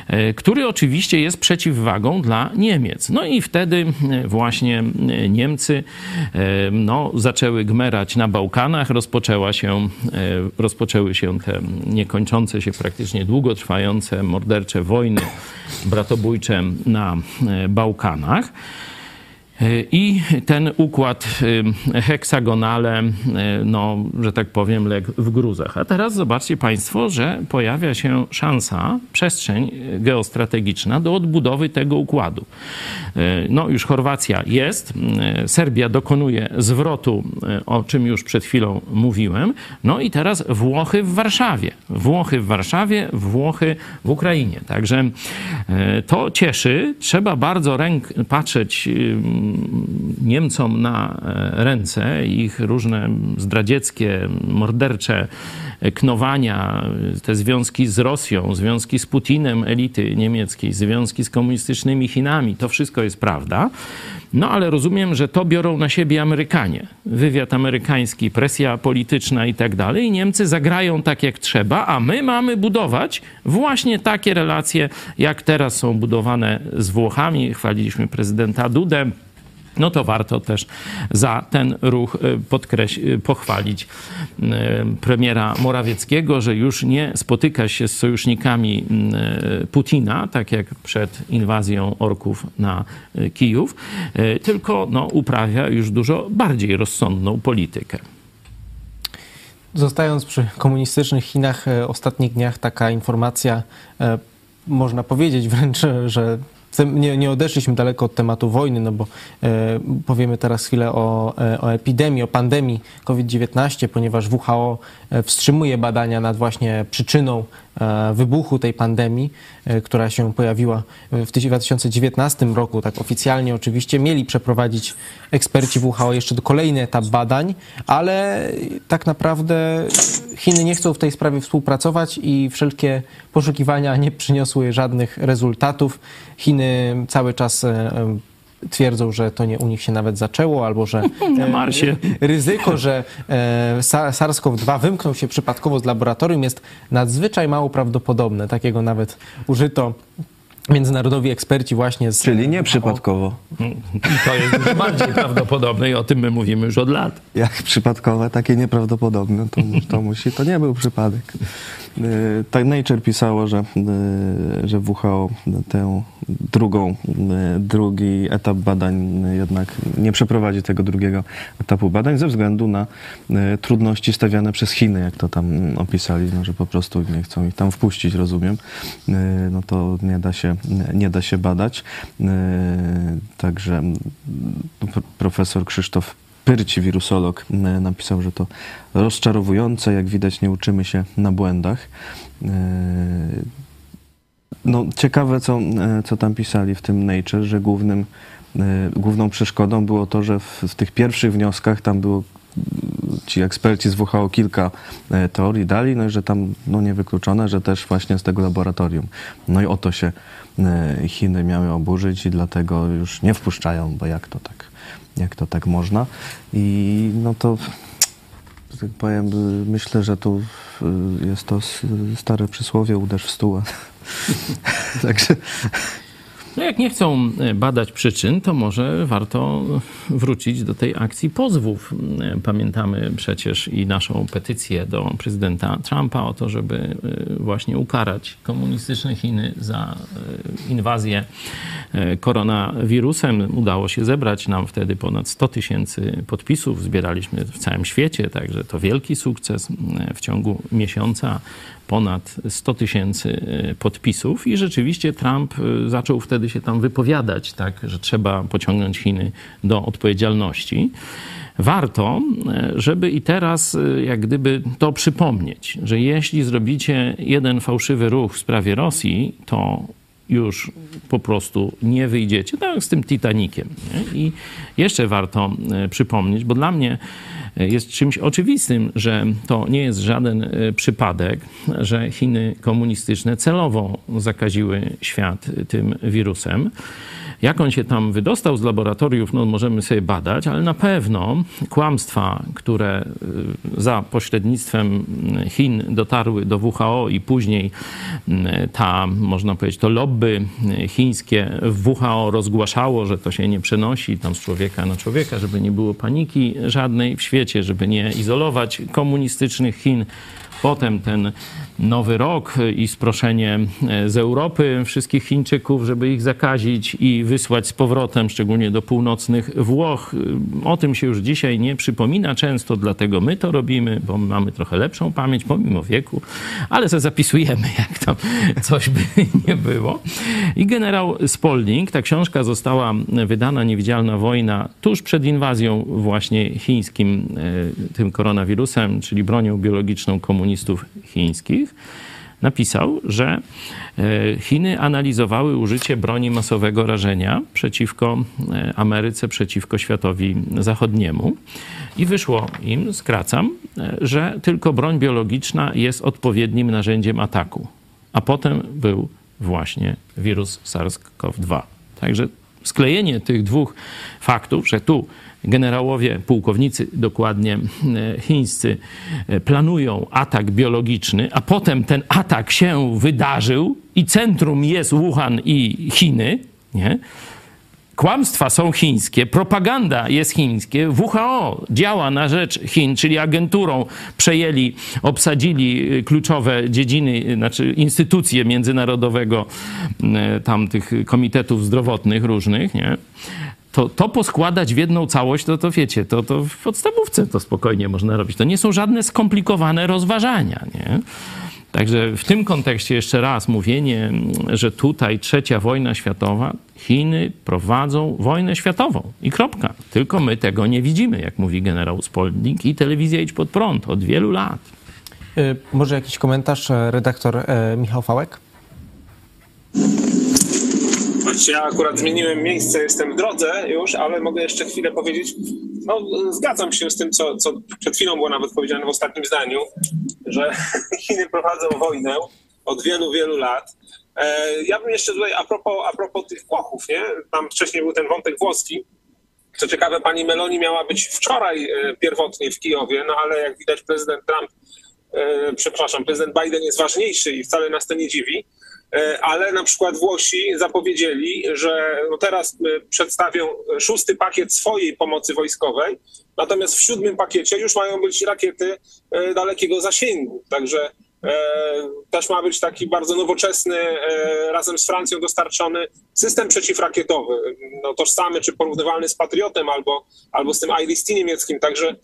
e, który oczywiście jest przeciwwagą dla Niemiec. No i wtedy e, właśnie Niemcy no, zaczęły gmerać na Bałkanach, rozpoczęła się, rozpoczęły się te niekończące się praktycznie długotrwające mordercze wojny bratobójcze na Bałkanach. I ten układ y, heksagonale, y, no, że tak powiem, legł w gruzach. A teraz zobaczcie Państwo, że pojawia się szansa, przestrzeń geostrategiczna do odbudowy tego układu. Y, No, już Chorwacja jest, Serbia dokonuje zwrotu, o czym już przed chwilą mówiłem. No i teraz Włochy w Warszawie. Włochy w Warszawie, Włochy w Ukrainie. Także to cieszy. Trzeba bardzo ręk patrzeć Niemcom na e, ręce, ich różne zdradzieckie, mordercze knowania, te związki z Rosją, związki z Putinem elity niemieckiej, związki z komunistycznymi Chinami, to wszystko jest prawda. No ale rozumiem, że to biorą na siebie Amerykanie. Wywiad amerykański, presja polityczna i tak dalej. I Niemcy zagrają tak jak trzeba, a my mamy budować właśnie takie relacje, jak teraz są budowane z Włochami. Chwaliliśmy prezydenta Dudę no to warto też za ten ruch e, podkreś- e, pochwalić e, premiera Morawieckiego, że już nie spotyka się z sojusznikami Putina, tak jak przed inwazją orków na Kijów, tylko no, uprawia już dużo bardziej rozsądną politykę. Zostając przy komunistycznych Chinach, ostatnich dniach taka informacja, można powiedzieć wręcz, że nie, nie odeszliśmy daleko od tematu wojny, no bo e, powiemy teraz chwilę o, e, o epidemii, o pandemii COVID-19, ponieważ WHO e, wstrzymuje badania nad właśnie przyczyną wybuchu tej pandemii, e, która się pojawiła w 2019 roku, tak oficjalnie oczywiście. Mieli przeprowadzić eksperci WHO jeszcze kolejny etap badań, ale tak naprawdę Chiny nie chcą w tej sprawie współpracować i wszelkie poszukiwania nie przyniosły żadnych rezultatów. Chiny cały czas e, e, twierdzą, że to nie u nich się nawet zaczęło, albo że na Marsie. ryzyko, że e, SARS-CoV-2 wymknął się przypadkowo z laboratorium jest nadzwyczaj mało prawdopodobne. Takiego nawet użyto międzynarodowi eksperci właśnie z... Czyli nie przypadkowo. I to jest dużo bardziej prawdopodobne i o tym my mówimy już od lat. Jak przypadkowe, takie nieprawdopodobne, to, to musi, to nie był przypadek. Tak Nature pisało, że, y, że WHO tę drugą, y, drugi etap badań jednak nie przeprowadzi tego drugiego etapu badań ze względu na trudności stawiane przez Chiny, jak to tam opisali, no, że po prostu nie chcą ich tam wpuścić, rozumiem. No to nie da się, nie da się badać. Także profesor Krzysztof Pyrci, wirusolog, napisał, że to rozczarowujące, jak widać nie uczymy się na błędach. No, ciekawe, co, co tam pisali w tym Nature, że głównym, główną przeszkodą było to, że w, w tych pierwszych wnioskach tam było ci eksperci z WHO kilka teorii dali, no i że tam no, niewykluczone, że też właśnie z tego laboratorium. No i o to się Chiny miały oburzyć i dlatego już nie wpuszczają, bo jak to tak? jak to tak można. I no to, tak powiem, myślę, że tu jest to stare przysłowie, uderz w stół. Także... No jak nie chcą e, badać przyczyn, to może warto wrócić do tej akcji pozwów. E, pamiętamy przecież i naszą petycję do prezydenta Trumpa o to, żeby e, właśnie ukarać komunistyczne Chiny za inwazję koronawirusem. Udało się zebrać nam wtedy ponad 100 tysięcy podpisów. Zbieraliśmy w całym świecie, także to wielki sukces w ciągu miesiąca ponad 100 tysięcy e, podpisów i rzeczywiście Trump e, zaczął wtedy się tam wypowiadać, tak, że trzeba pociągnąć Chiny do odpowiedzialności. Warto, e, żeby i teraz jak gdyby to przypomnieć, że jeśli zrobicie jeden fałszywy ruch w sprawie Rosji, to już po prostu nie wyjdziecie. Tak z tym Titanikiem. Nie? I jeszcze warto przypomnieć, bo dla mnie jest czymś oczywistym, że to nie jest żaden e, przypadek, że Chiny komunistyczne celowo zakaziły świat tym wirusem. Jak on się tam wydostał z laboratoriów, no możemy sobie badać, ale na pewno kłamstwa, które y, za pośrednictwem Chin dotarły do WHO i później y, ta, można powiedzieć, to lobby chińskie w WHO rozgłaszało, że to się nie przenosi tam z człowieka na człowieka, żeby nie było paniki żadnej w świecie, żeby nie izolować komunistycznych Chin. Potem ten nowy rok i sproszenie e, z Europy wszystkich Chińczyków, żeby ich zakazić i wysłać z powrotem, szczególnie do północnych Włoch. E, o tym się już dzisiaj nie przypomina często, dlatego my to robimy, bo mamy trochę lepszą pamięć pomimo wieku, ale se zapisujemy, jak tam coś by nie było. I generał Spalding, ta książka została wydana, Niewidzialna wojna, tuż przed inwazją właśnie chińskim, e, tym koronawirusem, czyli bronią biologiczną komunistów chińskich. Napisał, że e, Chiny analizowały użycie broni masowego rażenia przeciwko e, Ameryce, przeciwko światowi zachodniemu i wyszło im, skracam, e, że tylko broń biologiczna jest odpowiednim narzędziem ataku. A potem był właśnie wirus SARS-CoV-2. Także sklejenie tych dwóch faktów, że tu generałowie, pułkownicy dokładnie e, chińscy e, planują atak biologiczny, a potem ten atak się wydarzył i centrum jest Wuhan i Chiny, nie? Kłamstwa są chińskie, propaganda jest chińskie, WHO działa na rzecz Chin, czyli agenturą przejęli, obsadzili y, kluczowe dziedziny, znaczy instytucje międzynarodowego, tam tych komitetów zdrowotnych różnych, nie? To, to poskładać w jedną całość, to, to wiecie, to, to w podstawówce to spokojnie można robić. To nie są żadne skomplikowane rozważania, nie? Także w tym kontekście jeszcze raz mówienie, że tutaj trzecia wojna światowa, Chiny prowadzą wojnę światową i kropka. Tylko my tego nie widzimy, jak mówi generał Spolnik i telewizja Idź Pod Prąd od wielu lat. Y, Może jakiś komentarz, e, redaktor e, Michał Fałek? Choć ja akurat zmieniłem miejsce, jestem w drodze już, ale mogę jeszcze chwilę powiedzieć. No, zgadzam się z tym, co, co przed chwilą było nawet powiedziane w ostatnim zdaniu, że Chiny prowadzą wojnę od wielu, wielu lat. E, Ja bym jeszcze tutaj, a propos, a propos tych Włochów, nie? Tam wcześniej był ten wątek włoski. Co ciekawe, pani Meloni miała być wczoraj e, pierwotnie w Kijowie, no ale jak widać prezydent Trump, e, przepraszam, prezydent Biden jest ważniejszy i wcale nas to nie dziwi. E, ale na przykład Włosi zapowiedzieli, że no teraz e, przedstawią szósty pakiet swojej pomocy wojskowej, natomiast w siódmym pakiecie już mają być rakiety e, dalekiego zasięgu. Także też ma być taki bardzo nowoczesny, razem z Francją dostarczony system przeciwrakietowy, no tożsamy czy porównywalny z Patriotem albo, albo z tym IRIS-T niemieckim. Także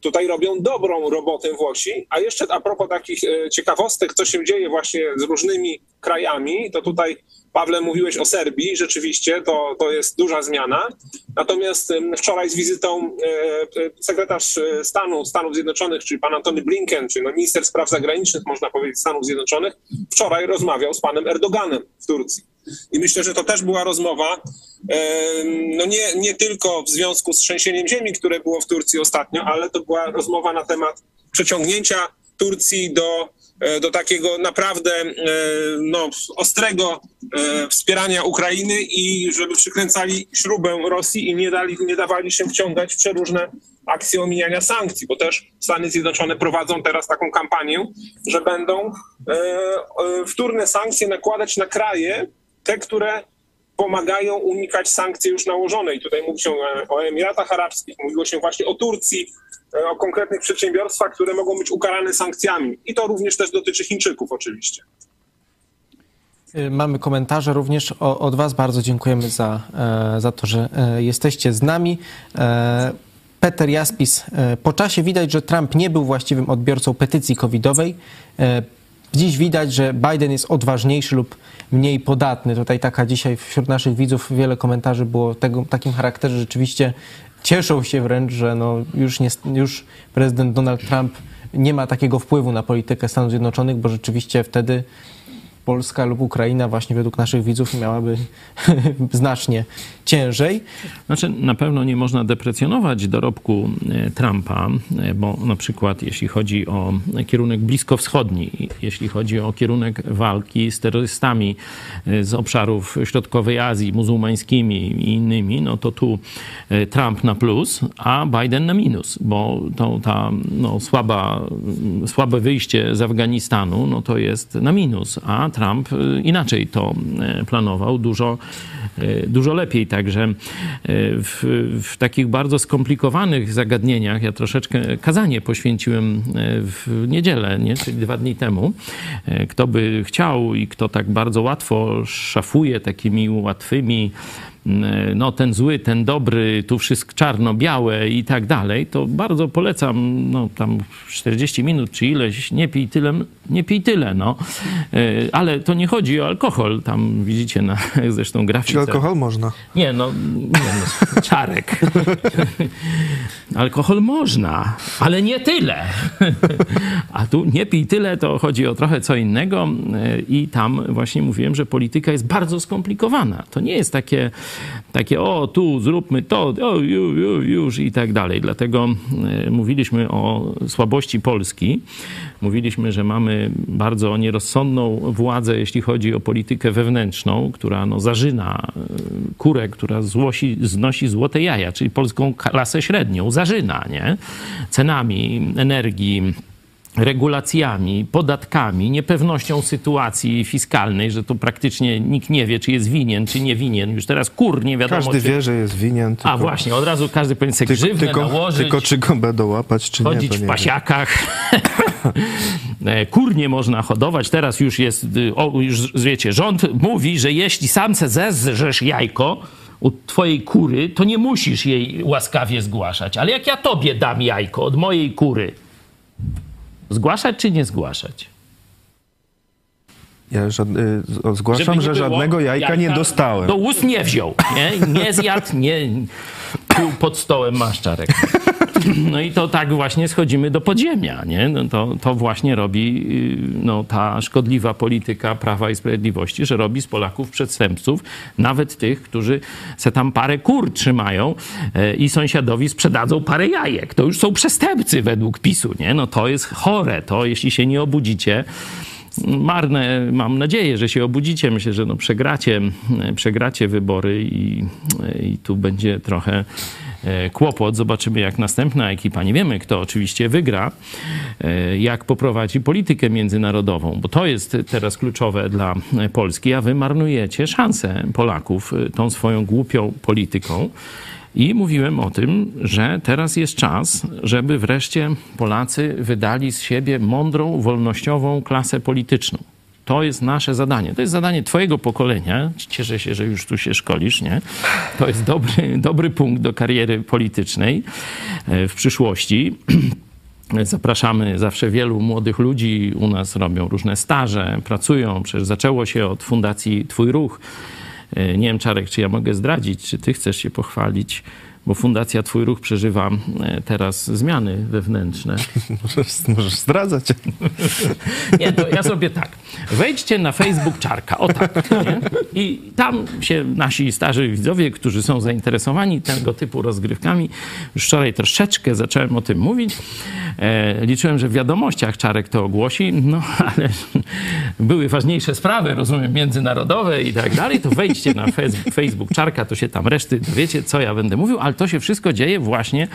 tutaj robią dobrą robotę Włosi. A jeszcze a propos takich e, ciekawostek, co się dzieje właśnie z różnymi krajami, to tutaj Pawle mówiłeś o Serbii, rzeczywiście to, to jest duża zmiana. Natomiast wczoraj z wizytą e, e, sekretarz e, stanu Stanów Zjednoczonych, czyli pan Antony Blinken, czyli no minister spraw zagranicznych, można powiedzieć, Stanów Zjednoczonych, wczoraj rozmawiał z panem Erdoganem w Turcji. I myślę, że to też była rozmowa, no nie, nie tylko w związku z trzęsieniem ziemi, które było w Turcji ostatnio, ale to była rozmowa na temat przeciągnięcia Turcji do, do takiego naprawdę e, no, ostrego e, wspierania Ukrainy i żeby przykręcali śrubę Rosji i nie, dali, nie dawali się wciągać w przeróżne akcje omijania sankcji, bo też Stany Zjednoczone prowadzą teraz taką kampanię, że będą e, e, wtórne sankcje nakładać na kraje, te, które pomagają unikać sankcji już nałożonej. Tutaj mówi się e, o Emiratach Arabskich, mówiło się właśnie o Turcji, e, o konkretnych przedsiębiorstwach, które mogą być ukarane sankcjami. I to również też dotyczy Chińczyków oczywiście. Y, Mamy komentarze również od Was. Bardzo dziękujemy za, e, za to, że e, jesteście z nami. E, Peter Jaspis. e, Po czasie widać, że Trump nie był właściwym odbiorcą petycji covidowej. E, Dziś widać, że Biden jest odważniejszy lub mniej podatny. Tutaj taka dzisiaj wśród naszych widzów wiele komentarzy było tego, takim charakterze. Rzeczywiście cieszą się wręcz, że no już, nie, już prezydent Donald Trump nie ma takiego wpływu na politykę Stanów Zjednoczonych, bo rzeczywiście wtedy Polska lub Ukraina właśnie według naszych widzów miałaby znacznie ciężej. Znaczy, na pewno nie można deprecjonować dorobku e, Trumpa, e, bo na przykład jeśli chodzi o kierunek bliskowschodni, jeśli chodzi o kierunek walki z terrorystami e, z obszarów środkowej Azji, muzułmańskimi i innymi, no to tu Trump na plus, a Biden na minus, bo to, ta no, słaba, słabe wyjście z Afganistanu, no to jest na minus, a Trump e, inaczej to e, planował, dużo, e, dużo lepiej. Także w, w takich bardzo skomplikowanych zagadnieniach ja troszeczkę kazanie poświęciłem w niedzielę, nie? czyli dwa dni temu. Kto by chciał i kto tak bardzo łatwo szafuje takimi łatwymi no ten zły, ten dobry, tu wszystko czarno-białe i tak dalej, to bardzo polecam, no tam 40 minut czy ileś, nie pij tyle, nie pij tyle, no. E, Ale to nie chodzi o alkohol, tam widzicie na zresztą grafice. Czy alkohol można? Nie, no, nie, no czarek. Alkohol można, ale nie tyle. A tu nie pij tyle, to chodzi o trochę co innego i tam właśnie mówiłem, że polityka jest bardzo skomplikowana. To nie jest takie, takie o, tu zróbmy to, o, już, już, już i tak dalej. Dlatego e, mówiliśmy o słabości Polski. Mówiliśmy, że mamy bardzo nierozsądną władzę, jeśli chodzi o politykę wewnętrzną, która no, zażyna e, kurę, która złosi, znosi złote jaja, czyli polską klasę średnią, zażyna, nie? Cenami energii, regulacjami, podatkami, niepewnością sytuacji fiskalnej, że to praktycznie nikt nie wie, czy jest winien, czy nie winien. Już teraz kur nie wiadomo. Każdy czy... wie, że jest winien. Tylko, A właśnie, od razu każdy powinien sobie tylko, tylko, nałożyć. tylko czy go będą łapać, czy chodzić nie, to w pasiakach. E, Kur nie można hodować. Teraz już jest, y, o, już wiecie, rząd mówi, że jeśli sam se zezrzesz jajko u twojej kury, to nie musisz jej łaskawie zgłaszać. Ale jak ja tobie dam jajko od mojej kury, zgłaszać czy nie zgłaszać? Ja żad... y, zgłaszam, że żadnego jajka, nie dostałem. Do ust nie wziął, nie? Nie zjadł, nie... Tu pod stołem masz czarek. No i to tak właśnie schodzimy do podziemia, nie? No to, to właśnie robi y, no, ta szkodliwa polityka Prawa i Sprawiedliwości, że robi z Polaków przestępców, nawet tych, którzy se tam parę kur trzymają e, i sąsiadowi sprzedadzą parę jajek. To już są przestępcy według PiSu, nie? No to jest chore, to jeśli się nie obudzicie, marne, mam nadzieję, że się obudzicie. Myślę, że no przegracie, przegracie wybory i, i tu będzie trochę kłopot. Zobaczymy, jak następna ekipa, nie wiemy kto oczywiście wygra, e, jak poprowadzi politykę międzynarodową, bo to jest teraz kluczowe dla Polski, a wy marnujecie szansę Polaków e, tą swoją głupią polityką. I mówiłem o tym, że teraz jest czas, żeby wreszcie Polacy wydali z siebie mądrą, wolnościową klasę polityczną. To jest nasze zadanie. To jest zadanie Twojego pokolenia. Cieszę się, że już tu się szkolisz, nie? To jest dobry, dobry punkt do kariery politycznej e, w przyszłości. Zapraszamy zawsze wielu młodych ludzi. U nas robią różne staże, pracują. Przecież zaczęło się od Fundacji Twój Ruch. E, Nie wiem, Czarek, czy ja mogę zdradzić, czy ty chcesz się pochwalić, bo Fundacja Twój Ruch przeżywa e, teraz zmiany wewnętrzne. Możesz, możesz zdradzać. Nie, to ja sobie tak. Wejdźcie na Facebook Czarka, o tak. Nie? I tam się nasi starzy widzowie, którzy są zainteresowani tego typu rozgrywkami, już wczoraj troszeczkę zacząłem o tym mówić. E, liczyłem, że w wiadomościach Czarek to ogłosi, no ale były ważniejsze sprawy, rozumiem, międzynarodowe i tak dalej, to wejdźcie na Facebook Czarka, to się tam reszty dowiecie, co ja będę mówił, ale to się wszystko dzieje właśnie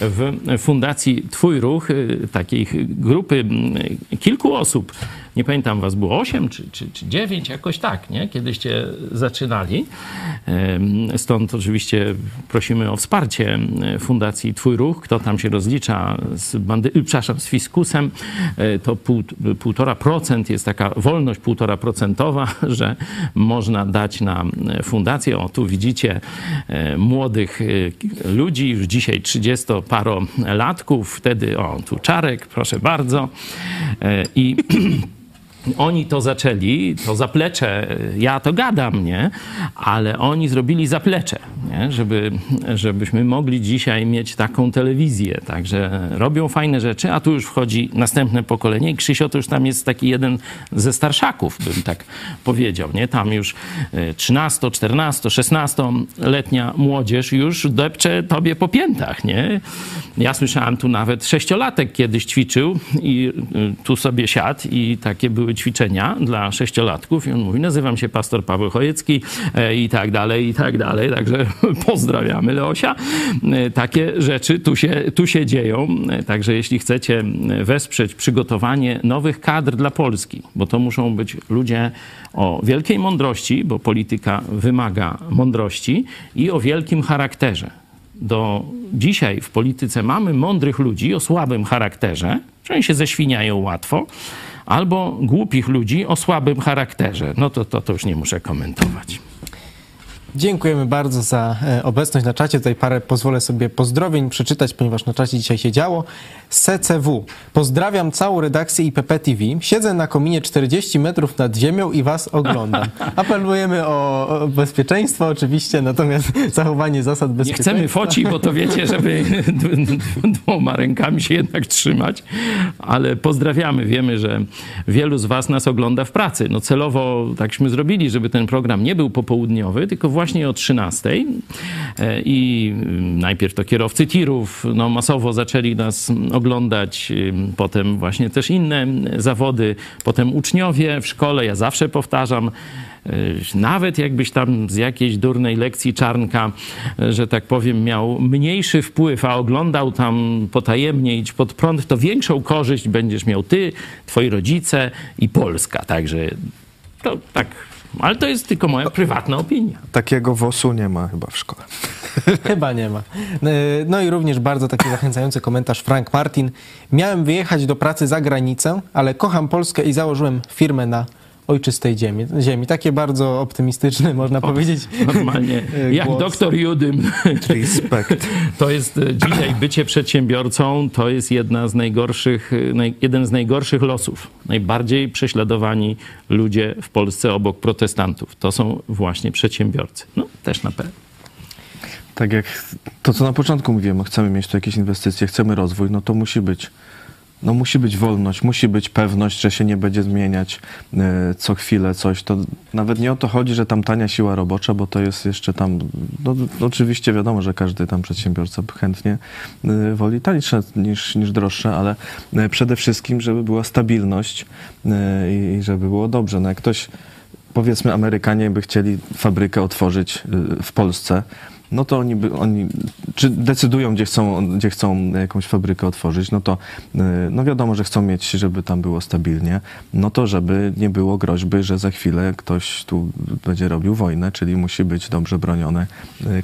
w Fundacji Twój Ruch, y, takiej grupy mm, kilku osób. Nie pamiętam, was było 8 czy, czy, czy 9, jakoś tak, nie? Kiedyście zaczynali. Stąd oczywiście prosimy o wsparcie Fundacji Twój Ruch. Kto tam się rozlicza z, bandy, y, przepraszam, z fiskusem, e, to pół, półtora procent jest taka wolność półtora procentowa, że można dać na e, fundację. O, tu widzicie e, młodych ludzi, już dzisiaj 30-parolatków. Wtedy, o, tu Czarek, proszę bardzo. I oni to zaczęli, to zaplecze, ja to gadam, nie? Ale oni zrobili zaplecze, nie? Żeby, żebyśmy mogli dzisiaj mieć taką telewizję. Także robią fajne rzeczy, a tu już wchodzi następne pokolenie i Krzysio to już tam jest taki jeden ze starszaków, bym tak powiedział, nie? Tam już e, 13, 14, 16-letnia młodzież już depcze tobie po piętach, nie? Ja słyszałem tu nawet sześciolatek kiedyś ćwiczył i y, tu sobie siadł i takie były ćwiczenia dla sześciolatków i on mówi, nazywam się pastor Paweł Chojecki e, i tak dalej, i tak dalej, także pozdrawiamy Leosia. E, Takie rzeczy tu się, tu się dzieją, E, także jeśli chcecie wesprzeć przygotowanie nowych kadr dla Polski, bo to muszą być ludzie o wielkiej mądrości, bo polityka wymaga mądrości i o wielkim charakterze. Do dzisiaj w polityce mamy mądrych ludzi o słabym charakterze, że oni się zeświniają łatwo, albo głupich ludzi o słabym charakterze. No to, to, to już nie muszę komentować. Dziękujemy bardzo za e, obecność na czacie. Tutaj parę pozwolę sobie pozdrowień przeczytać, ponieważ na czacie dzisiaj się działo. SCW. Pozdrawiam całą redakcję IPP TV. Siedzę na kominie 40 metrów nad ziemią i was oglądam. Apelujemy o o bezpieczeństwo oczywiście, natomiast zachowanie zasad Nie bezpieczeństwa. chcemy foci, bo to wiecie, żeby dwoma rękami się jednak trzymać, ale pozdrawiamy. Wiemy, że wielu z Was nas ogląda w pracy. No celowo takśmy zrobili, żeby ten program nie był popołudniowy, tylko właśnie o 13. E, I najpierw to kierowcy tirów no, masowo zaczęli nas oglądać, ym, potem właśnie też inne zawody, potem uczniowie w szkole. Ja zawsze powtarzam, Y, Nawet jakbyś tam z jakiejś durnej lekcji czarnka, y, że tak powiem, miał mniejszy wpływ, a oglądał tam potajemnie idź pod prąd, to większą korzyść będziesz miał ty, twoi rodzice i Polska. Także to tak, ale to jest tylko moja prywatna opinia. Takiego WOS-u nie ma chyba w szkole. Chyba nie ma. E, No i również bardzo taki zachęcający komentarz Frank Martin. Miałem wyjechać do pracy za granicę, ale kocham Polskę i założyłem firmę na ojczystej ziemi. ziemi. Takie bardzo optymistyczne, można powiedzieć. Normalnie, jak Głos. doktor Judym. Respekt. To jest e, dzisiaj bycie przedsiębiorcą, to jest jedna z najgorszych, e, naj, jeden z najgorszych losów. Najbardziej prześladowani ludzie w Polsce obok protestantów. To są właśnie przedsiębiorcy. No, też na pewno. Tak jak to, co na początku mówiłem, chcemy mieć tu jakieś inwestycje, chcemy rozwój, no to musi być. No musi być wolność, musi być pewność, że się nie będzie zmieniać e, co chwilę coś. To nawet nie o to chodzi, że tam tania siła robocza, bo to jest jeszcze tam, no, oczywiście wiadomo, że każdy tam przedsiębiorca chętnie e, woli tańsze niż, niż droższe, ale e, przede wszystkim, żeby była stabilność i, żeby było dobrze. No jak ktoś, powiedzmy Amerykanie by chcieli fabrykę otworzyć w Polsce, no to oni, oni czy decydują, gdzie chcą, gdzie chcą jakąś fabrykę otworzyć, no to y, no wiadomo, że chcą mieć, żeby tam było stabilnie, no to żeby nie było groźby, że za chwilę ktoś tu będzie robił wojnę, czyli musi być dobrze broniony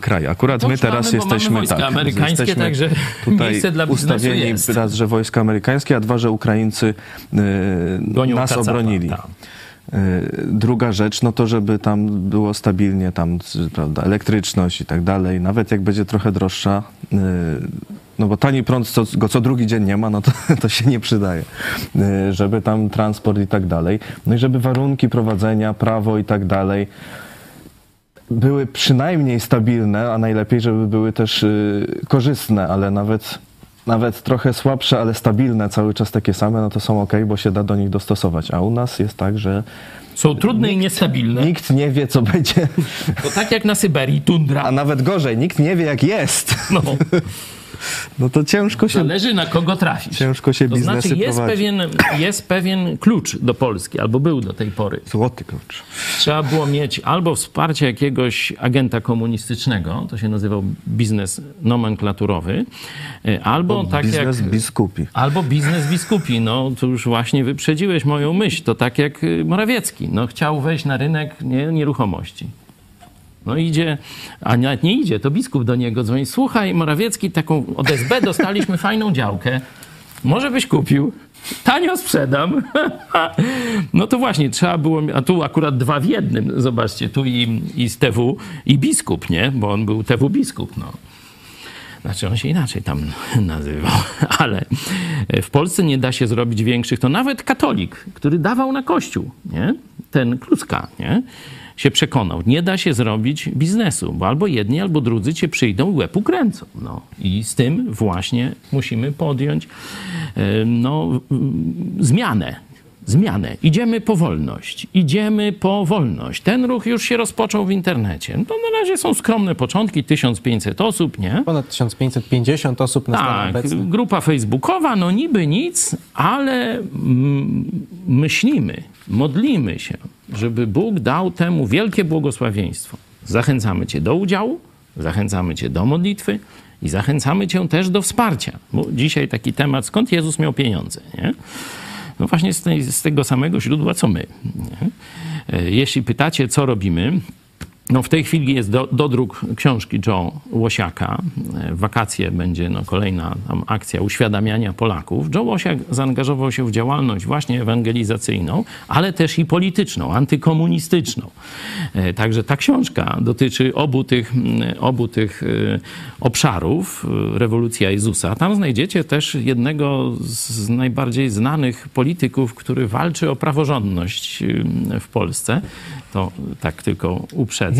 kraj. Akurat my teraz mamy, jesteśmy tak, amerykańskie, jesteśmy także tutaj miejsce dla biznesu ustawieni jest. raz, że wojska amerykańskie, a dwa, że Ukraińcy y, Gonią nas obronili. Y, Druga rzecz, no to żeby tam było stabilnie, tam prawda, elektryczność i tak dalej, nawet jak będzie trochę droższa, y, no bo tani prąd, co, go co drugi dzień nie ma, no to, to się nie przydaje, Y, żeby tam transport i tak dalej, no i żeby warunki prowadzenia, prawo i tak dalej, były przynajmniej stabilne, a najlepiej, żeby były też y, korzystne, ale nawet, nawet trochę słabsze, ale stabilne, cały czas takie same, no to są ok, bo się da do nich dostosować. A u nas jest tak, że Są trudne i niestabilne. nikt nie wie, co będzie, To tak jak na Syberii, tundra. a nawet gorzej, nikt nie wie, jak jest. No, No to ciężko się, zależy na kogo trafisz. ciężko się To biznesy znaczy jest prowadzi. pewien, jest pewien klucz do Polski, albo był do tej pory. Złoty klucz. Trzeba było mieć albo wsparcie jakiegoś agenta komunistycznego, to się nazywał biznes nomenklaturowy, y, albo tak Biznes jak... biskupi. Albo biznes biskupi. No, to już właśnie wyprzedziłeś moją myśl. To tak jak y, Morawiecki. No, chciał wejść na rynek nie, nieruchomości. No idzie, a nawet nie idzie, to biskup do niego dzwoni. Słuchaj, Morawiecki, taką od SB dostaliśmy fajną działkę. Może byś kupił? Tanio sprzedam. No to właśnie, trzeba było, a tu akurat dwa w jednym, zobaczcie, tu i, i z TW, i biskup, nie? Bo on był TW biskup, no. Znaczy on się inaczej tam nazywał, ale w Polsce nie da się zrobić większych. To nawet katolik, który dawał na kościół, nie? ten Kluska, nie? Się przekonał, nie da się zrobić biznesu, bo albo jedni, albo drudzy cię przyjdą i łeb ukręcą. No. I z tym właśnie musimy podjąć e, no, zmianę. Zmianę. Idziemy po wolność. Idziemy po wolność. Ten ruch już się rozpoczął w internecie. No to na razie są skromne początki, 1500 osób, nie? Ponad 1550 osób na Tak, obecnym. grupa facebookowa, no niby nic, ale myślimy, modlimy się, żeby Bóg dał temu wielkie błogosławieństwo. Zachęcamy Cię do udziału, zachęcamy Cię do modlitwy i zachęcamy Cię też do wsparcia. Bo dzisiaj taki temat, skąd Jezus miał pieniądze, nie? No właśnie z, tej, z tego samego źródła, co my. Nie? E, Jeśli pytacie, co robimy, No w tej chwili jest do, dodruk książki Joe Łosiaka. W wakacje będzie no, kolejna akcja uświadamiania Polaków. Joe Łosiak zaangażował się w działalność właśnie ewangelizacyjną, ale też i polityczną, antykomunistyczną. E, Także ta książka dotyczy obu tych, mm, obu tych e, obszarów. e, Rewolucja Jezusa. Tam znajdziecie też jednego z najbardziej znanych polityków, który walczy o praworządność e, w Polsce. To tak tylko uprzedzę.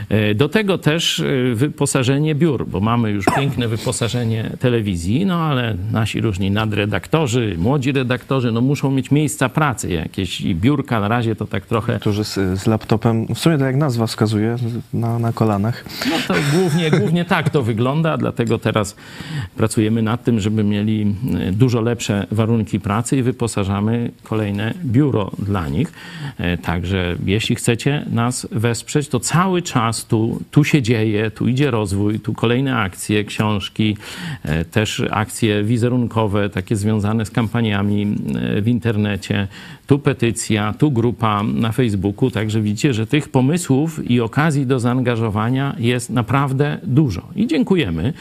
Do tego też e, wyposażenie biur, bo mamy już piękne wyposażenie telewizji, no ale nasi różni nadredaktorzy, młodzi redaktorzy, no muszą mieć miejsca pracy jakieś i biurka na razie to tak trochę Którzy z, z laptopem, w sumie tak jak nazwa wskazuje, na, na kolanach. No to głównie, głównie tak to wygląda, dlatego teraz pracujemy nad tym, żeby mieli e, dużo lepsze warunki pracy i wyposażamy kolejne biuro dla nich. E, Także jeśli chcecie nas wesprzeć, to cały czas tu, tu się dzieje, tu idzie rozwój, tu kolejne akcje, książki, e, też akcje wizerunkowe, takie związane z kampaniami e, w internecie, tu petycja, tu grupa na Facebooku. Także widzicie, że tych pomysłów i okazji do zaangażowania jest naprawdę dużo. I dziękujemy,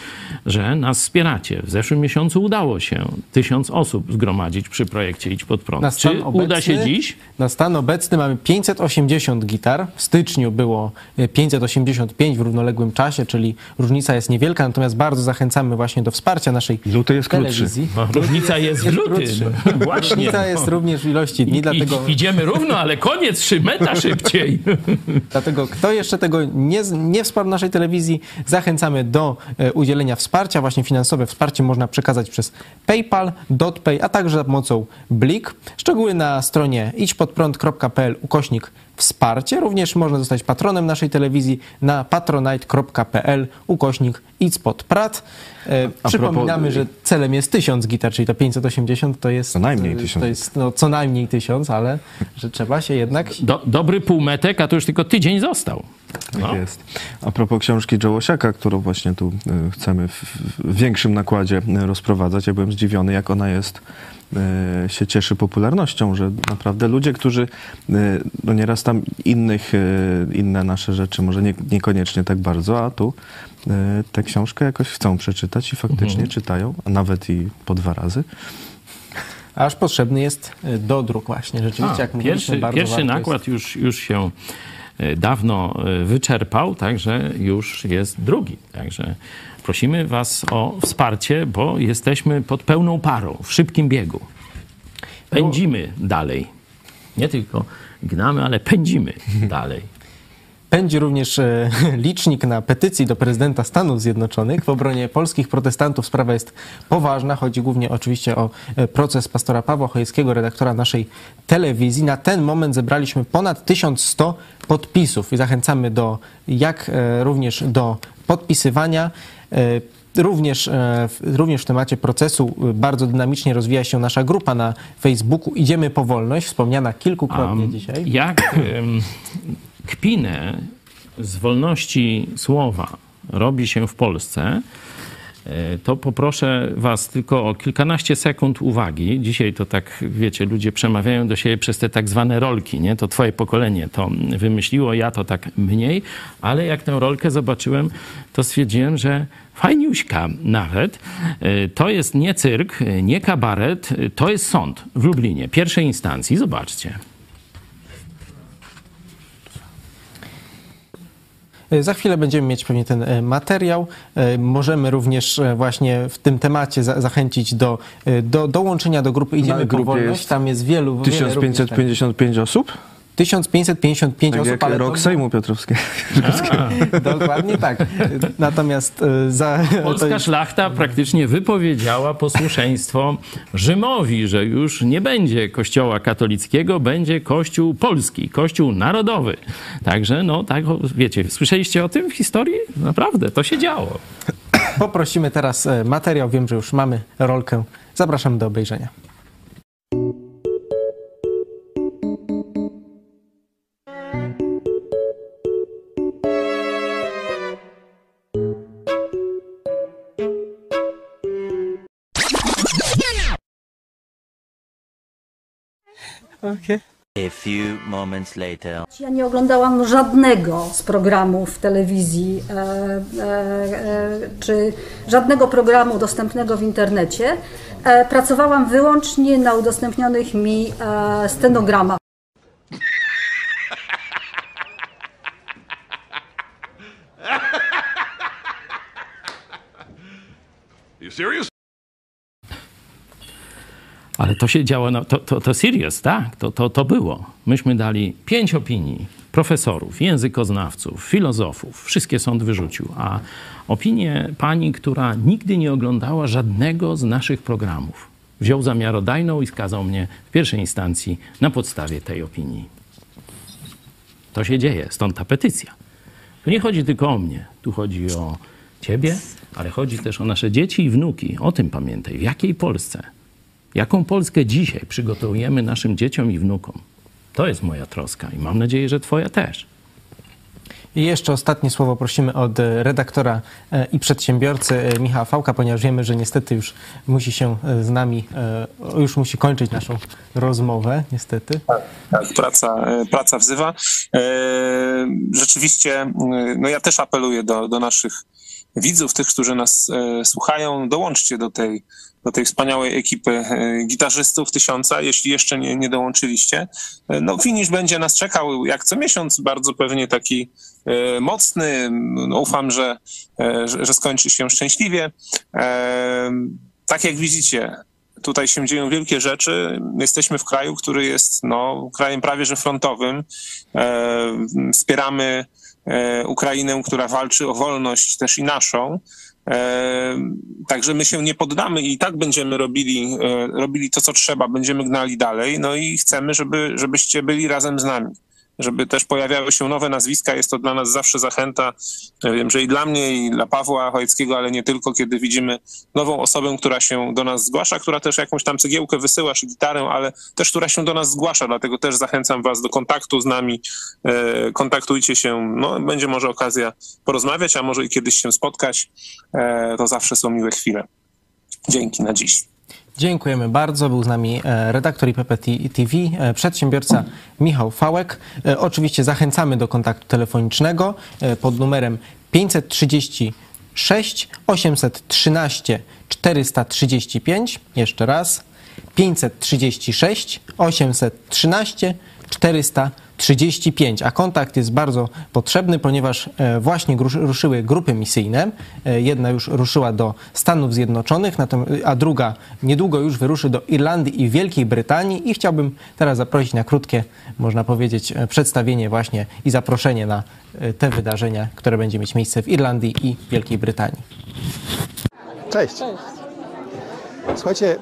że nas wspieracie. W zeszłym miesiącu udało się tysiąc osób zgromadzić przy projekcie Idź Pod Prąd. Czy obecny, uda się dziś? Na stan obecny mamy 580 gitar. W styczniu było e, 500 685 w równoległym czasie, czyli różnica jest niewielka, natomiast bardzo zachęcamy właśnie do wsparcia naszej Luty jest telewizji. No, krótszy. Różnica jest w lutym. No, właśnie. Różnica jest również w ilości dni, I, dlatego... Idziemy równo, ale koniec, szy, meta szybciej. dlatego kto jeszcze tego nie, nie wsparł naszej telewizji, zachęcamy do e, udzielenia wsparcia, właśnie finansowe wsparcie można przekazać przez PayPal, DotPay, a także za pomocą Blik. Szczegóły na stronie idźpodprąd.pl ukośnik wsparcie. Również można zostać patronem naszej telewizji na patronite.pl ukośnik idźpodprat. E, A Przypominamy, propos- że celem jest 1000 gitar, czyli to 580 to jest... Co najmniej e, 1000. To jest no, co najmniej 1000, ale że trzeba się jednak... Do, dobry półmetek, a to już tylko tydzień został. Tak No. jest. A propos książki Joe Osiaka, którą właśnie tu y, chcemy w, w większym nakładzie rozprowadzać, ja byłem zdziwiony, jak ona jest, się cieszy popularnością, że naprawdę ludzie, którzy y, no nieraz tam innych, y, inne nasze rzeczy, może nie, niekoniecznie tak bardzo, a tu tę książkę jakoś chcą przeczytać i faktycznie czytają, a nawet i po dwa razy. Aż potrzebny jest e, dodruk właśnie, rzeczywiście, A, jak mówiliśmy, pierwszy bardzo pierwszy nakład już, już się e, dawno e, wyczerpał, także już jest drugi. Także prosimy Was o wsparcie, bo jesteśmy pod pełną parą, w szybkim biegu. Pędzimy dalej. Nie tylko gnamy, ale pędzimy dalej. Pędzi również e, licznik na petycji do prezydenta Stanów Zjednoczonych w obronie polskich protestantów. Sprawa jest poważna. Chodzi głównie oczywiście o e, proces pastora Pawła Chojeckiego, redaktora naszej telewizji. Na ten moment zebraliśmy ponad 1100 podpisów i zachęcamy do, jak e, również do podpisywania. E, Również, e, w- również w temacie procesu e, bardzo dynamicznie rozwija się nasza grupa na Facebooku Idziemy po wolność, wspomniana kilkukrotnie Am, dzisiaj. Jak kpinę z wolności słowa robi się w Polsce, to poproszę Was tylko o kilkanaście sekund uwagi. Dzisiaj to tak, wiecie, ludzie przemawiają do siebie przez te tak zwane rolki, nie? To Twoje pokolenie to wymyśliło, ja to tak mniej, ale jak tę rolkę zobaczyłem, to stwierdziłem, że fajniuśka nawet. E, To jest nie cyrk, e, nie kabaret, e, to jest sąd w Lublinie, pierwszej instancji. Zobaczcie. Za chwilę będziemy mieć pewnie ten e, materiał. E, Możemy również e, właśnie w tym temacie za- zachęcić do, e, do dołączenia do grupy Idziemy po grupie wolność. Tam jest wielu, wiele również tam- 1555 osób? 1555 Tak osób, jak ale rok to- Sejmu Piotrowskiego. Dokładnie tak. Natomiast e, za, Polska jest, szlachta praktycznie wypowiedziała posłuszeństwo Rzymowi, że już nie będzie kościoła katolickiego, będzie kościół polski, kościół narodowy. Także, no tak, wiecie, słyszeliście o tym w historii? Naprawdę, to się działo. poprosimy teraz e, materiał. Wiem, że już mamy rolkę. Zapraszam do obejrzenia. Okay. A few moments later. Ja nie oglądałam żadnego z programów telewizji e, e, e, czy żadnego programu dostępnego w internecie. E, pracowałam wyłącznie na udostępnionych mi e, stenogramach. You serious? Ale to się działo, na, to, to, to serious, tak? To, to, to było. Myśmy dali pięć opinii profesorów, językoznawców, filozofów. Wszystkie sąd wyrzucił. A opinię pani, która nigdy nie oglądała żadnego z naszych programów, wziął za miarodajną i skazał mnie w pierwszej instancji na podstawie tej opinii. To się dzieje, stąd ta petycja. Tu nie chodzi tylko o mnie, tu chodzi o ciebie, ale chodzi też o nasze dzieci i wnuki. O tym pamiętaj. W jakiej Polsce? Jaką Polskę dzisiaj przygotowujemy naszym dzieciom i wnukom? To jest moja troska i mam nadzieję, że twoja też. I jeszcze ostatnie słowo prosimy od redaktora e, i przedsiębiorcy e, Michała Fałka, ponieważ wiemy, że niestety już musi się e, z nami, już musi kończyć naszą rozmowę, niestety. Tak, praca, e, praca wzywa. Rzeczywiście, no ja też apeluję do, do naszych widzów, tych, którzy nas słuchają, dołączcie do tej, do tej wspaniałej ekipy e, gitarzystów tysiąca, jeśli jeszcze nie, nie dołączyliście. E, No finisz będzie nas czekał jak co miesiąc, bardzo pewnie taki e, mocny. No, ufam, że, że, skończy się szczęśliwie. Tak jak widzicie, tutaj się dzieją wielkie rzeczy. Jesteśmy w kraju, który jest no, krajem prawie że frontowym. Wspieramy Ukrainę, która walczy o wolność też i naszą. E, Także my się nie poddamy i tak będziemy robili, e, robili to, co trzeba, będziemy gnali dalej. No i chcemy, żeby, żebyście byli razem z nami. Żeby też pojawiały się nowe nazwiska, jest to dla nas zawsze zachęta. Ja Wiem, że i dla mnie, i dla Pawła Chojeckiego, ale nie tylko, kiedy widzimy nową osobę, która się do nas zgłasza, która też jakąś tam cegiełkę wysyła, czy gitarę, ale też która się do nas zgłasza, dlatego też zachęcam was do kontaktu z nami. E, kontaktujcie się, no będzie może okazja porozmawiać, a może i kiedyś się spotkać. E, to zawsze są miłe chwile. Dzięki na dziś. Dziękujemy bardzo. Był z nami e, redaktor IPP TV, e, przedsiębiorca Michał Fałek. E, Oczywiście zachęcamy do kontaktu telefonicznego pod numerem 536 813 435. Jeszcze raz 536 813 435, a kontakt jest bardzo potrzebny, ponieważ e, właśnie ruszyły grupy misyjne. E, Jedna już ruszyła do Stanów Zjednoczonych, natom- a druga niedługo już wyruszy do Irlandii i Wielkiej Brytanii i chciałbym teraz zaprosić na krótkie, można powiedzieć, e, przedstawienie właśnie i zaproszenie na e, te wydarzenia, które będzie mieć miejsce w Irlandii i Wielkiej Brytanii. Cześć. Słuchajcie,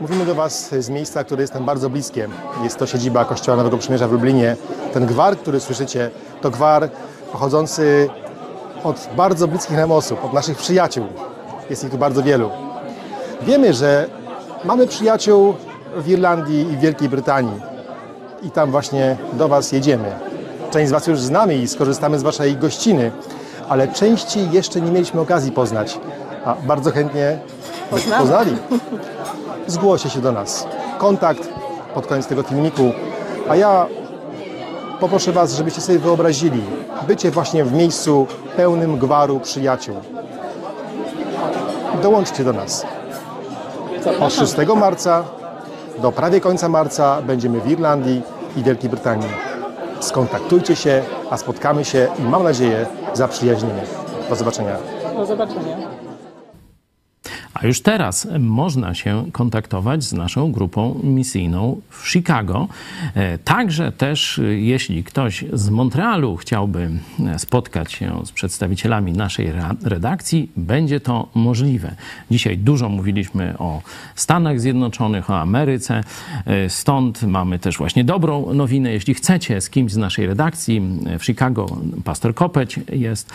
mówimy do Was z miejsca, które jest nam bardzo bliskie. Jest to siedziba Kościoła Nowego Przymierza w Lublinie. Ten gwar, który słyszycie, to gwar pochodzący od bardzo bliskich nam osób, od naszych przyjaciół. Jest ich tu bardzo wielu. Wiemy, że mamy przyjaciół w Irlandii i w Wielkiej Brytanii. I tam właśnie do Was jedziemy. Część z Was już znamy i skorzystamy z Waszej gościny, ale części jeszcze nie mieliśmy okazji poznać. A bardzo chętnie poznali. Zgłoście się do nas. Kontakt pod koniec tego filmiku. A ja poproszę Was, żebyście sobie wyobrazili bycie właśnie w miejscu pełnym gwaru przyjaciół. Dołączcie do nas. Od 6 marca do prawie końca marca będziemy w Irlandii i Wielkiej Brytanii. Skontaktujcie się, a spotkamy się i mam nadzieję zaprzyjaźnimy. Do zobaczenia. Do zobaczenia. A już teraz można się kontaktować z naszą grupą misyjną w Chicago. E, Także też, e, jeśli ktoś z Montrealu chciałby e, spotkać się z przedstawicielami naszej redakcji, będzie to możliwe. Dzisiaj dużo mówiliśmy o Stanach Zjednoczonych, o Ameryce. Stąd mamy też właśnie dobrą nowinę. Jeśli chcecie z kimś z naszej redakcji w Chicago, pastor Kopeć jest,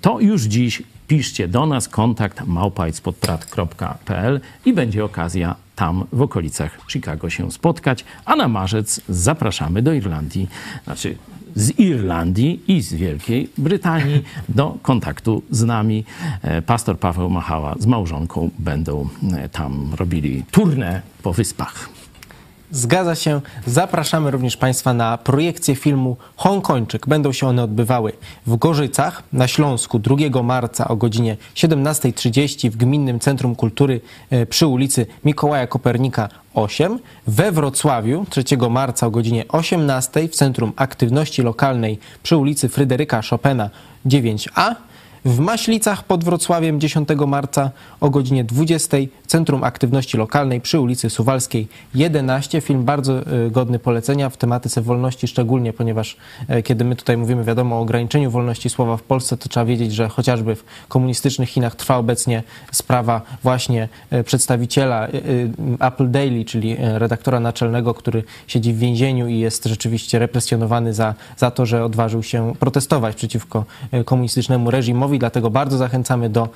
to już dziś piszcie do nas kontakt małpajspodprat.pl i będzie okazja tam w okolicach Chicago się spotkać, a na marzec zapraszamy do Irlandii, znaczy z Irlandii i z Wielkiej Brytanii do kontaktu z nami. E, Pastor Paweł Machała z małżonką będą e, tam robili turnę po wyspach. Zgadza się. Zapraszamy również Państwa na projekcję filmu Hongkończyk. Będą się one odbywały w Gorzycach na Śląsku 2 marca o godzinie 17.30 w Gminnym Centrum Kultury e, przy ulicy Mikołaja Kopernika 8, we Wrocławiu 3 marca o godzinie 18 w Centrum Aktywności Lokalnej przy ulicy Fryderyka Chopina 9a, w Maślicach pod Wrocławiem 10 marca o godzinie 20 Centrum Aktywności Lokalnej przy ulicy Suwalskiej 11. Film bardzo e, godny polecenia w tematyce wolności szczególnie, ponieważ e, kiedy my tutaj mówimy wiadomo o ograniczeniu wolności słowa w Polsce, to trzeba wiedzieć, że chociażby w komunistycznych Chinach trwa obecnie sprawa właśnie e, przedstawiciela Apple Daily, czyli redaktora naczelnego, który siedzi w więzieniu i jest rzeczywiście represjonowany za, za to, że odważył się protestować przeciwko komunistycznemu reżimowi. Dlatego bardzo zachęcamy do,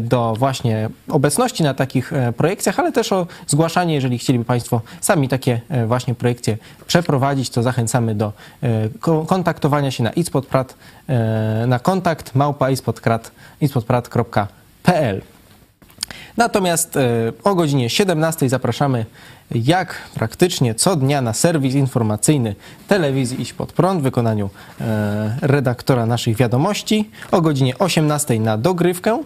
do właśnie obecności na takich e, projekcjach, ale też o zgłaszanie, jeżeli chcieliby Państwo sami takie e, właśnie projekcje przeprowadzić, to zachęcamy do e, ko- kontaktowania się na itspodprat, e, na kontakt małpa. Natomiast e, o godzinie 17 zapraszamy jak praktycznie co dnia na serwis informacyjny telewizji Iść Pod Prąd w wykonaniu e, redaktora naszych wiadomości. O godzinie 18 na dogrywkę,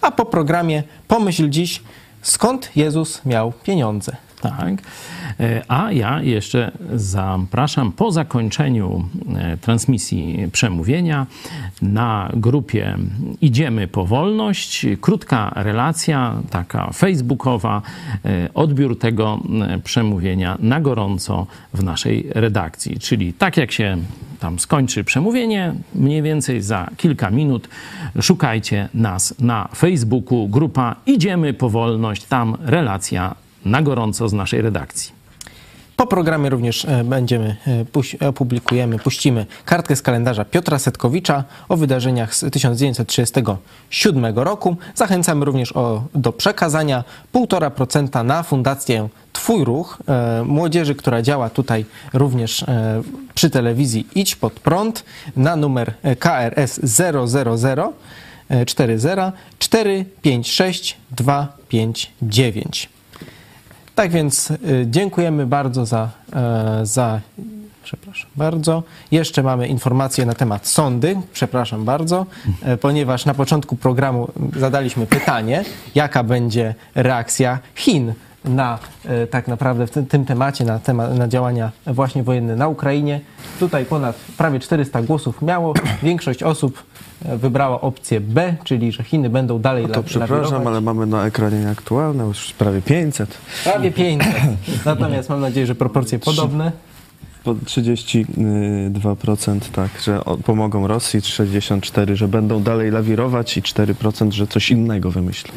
a po programie Pomyśl dziś, skąd Jezus miał pieniądze. Tak. E, A ja jeszcze zapraszam po zakończeniu e, transmisji przemówienia na grupie Idziemy po wolność. Krótka relacja, taka facebookowa, e, odbiór tego przemówienia na gorąco w naszej redakcji. Czyli tak jak się tam skończy przemówienie, mniej więcej za kilka minut szukajcie nas na Facebooku, grupa Idziemy po wolność, tam relacja na gorąco z naszej redakcji. Po programie również e, będziemy, e, opublikujemy, puścimy kartkę z kalendarza Piotra Setkowicza o wydarzeniach z 1937 roku. Zachęcamy również o, do przekazania 1,5% na fundację Twój Ruch, e, młodzieży, która działa tutaj również przy telewizji Idź Pod Prąd na numer KRS 000 e, 40 456 259. Tak więc y, dziękujemy bardzo za, e, za. Przepraszam bardzo. Jeszcze mamy informacje na temat sądy. Przepraszam bardzo, e, ponieważ na początku programu zadaliśmy pytanie, jaka będzie reakcja Chin na e, tak naprawdę w tym, temacie, na, temat, na działania właśnie wojenne na Ukrainie. Tutaj ponad prawie 400 głosów miało. Większość osób e, wybrała opcję B, czyli że Chiny będą dalej To la- przepraszam, lawirować. ale mamy na ekranie nieaktualne, już prawie 500. Prawie 500. Natomiast mam nadzieję, że proporcje podobne. Po 32% tak, że pomogą Rosji, 64% że będą dalej lawirować i 4% że coś innego wymyślą.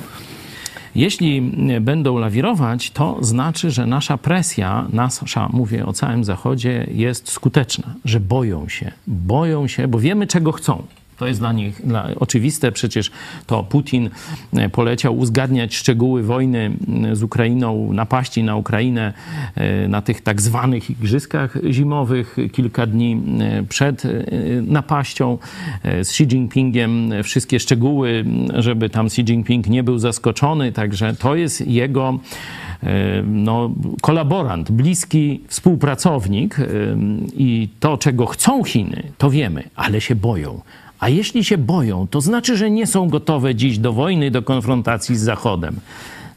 Jeśli będą lawirować, to znaczy, że nasza presja, nasza, mówię o całym Zachodzie, jest skuteczna, że boją się, boją się, bo wiemy, czego chcą. To jest dla nich dla, oczywiste. Przecież to Putin e, poleciał uzgadniać szczegóły wojny z Ukrainą, napaści na Ukrainę e, na tych tak zwanych igrzyskach zimowych kilka dni przed e, napaścią z Xi Jinpingiem. Wszystkie szczegóły, żeby tam Xi Jinping nie był zaskoczony. Także to jest jego no, kolaborant, bliski współpracownik i to, czego chcą Chiny, to wiemy, ale się boją. A jeśli się boją, to znaczy, że nie są gotowe dziś do wojny, do konfrontacji z Zachodem.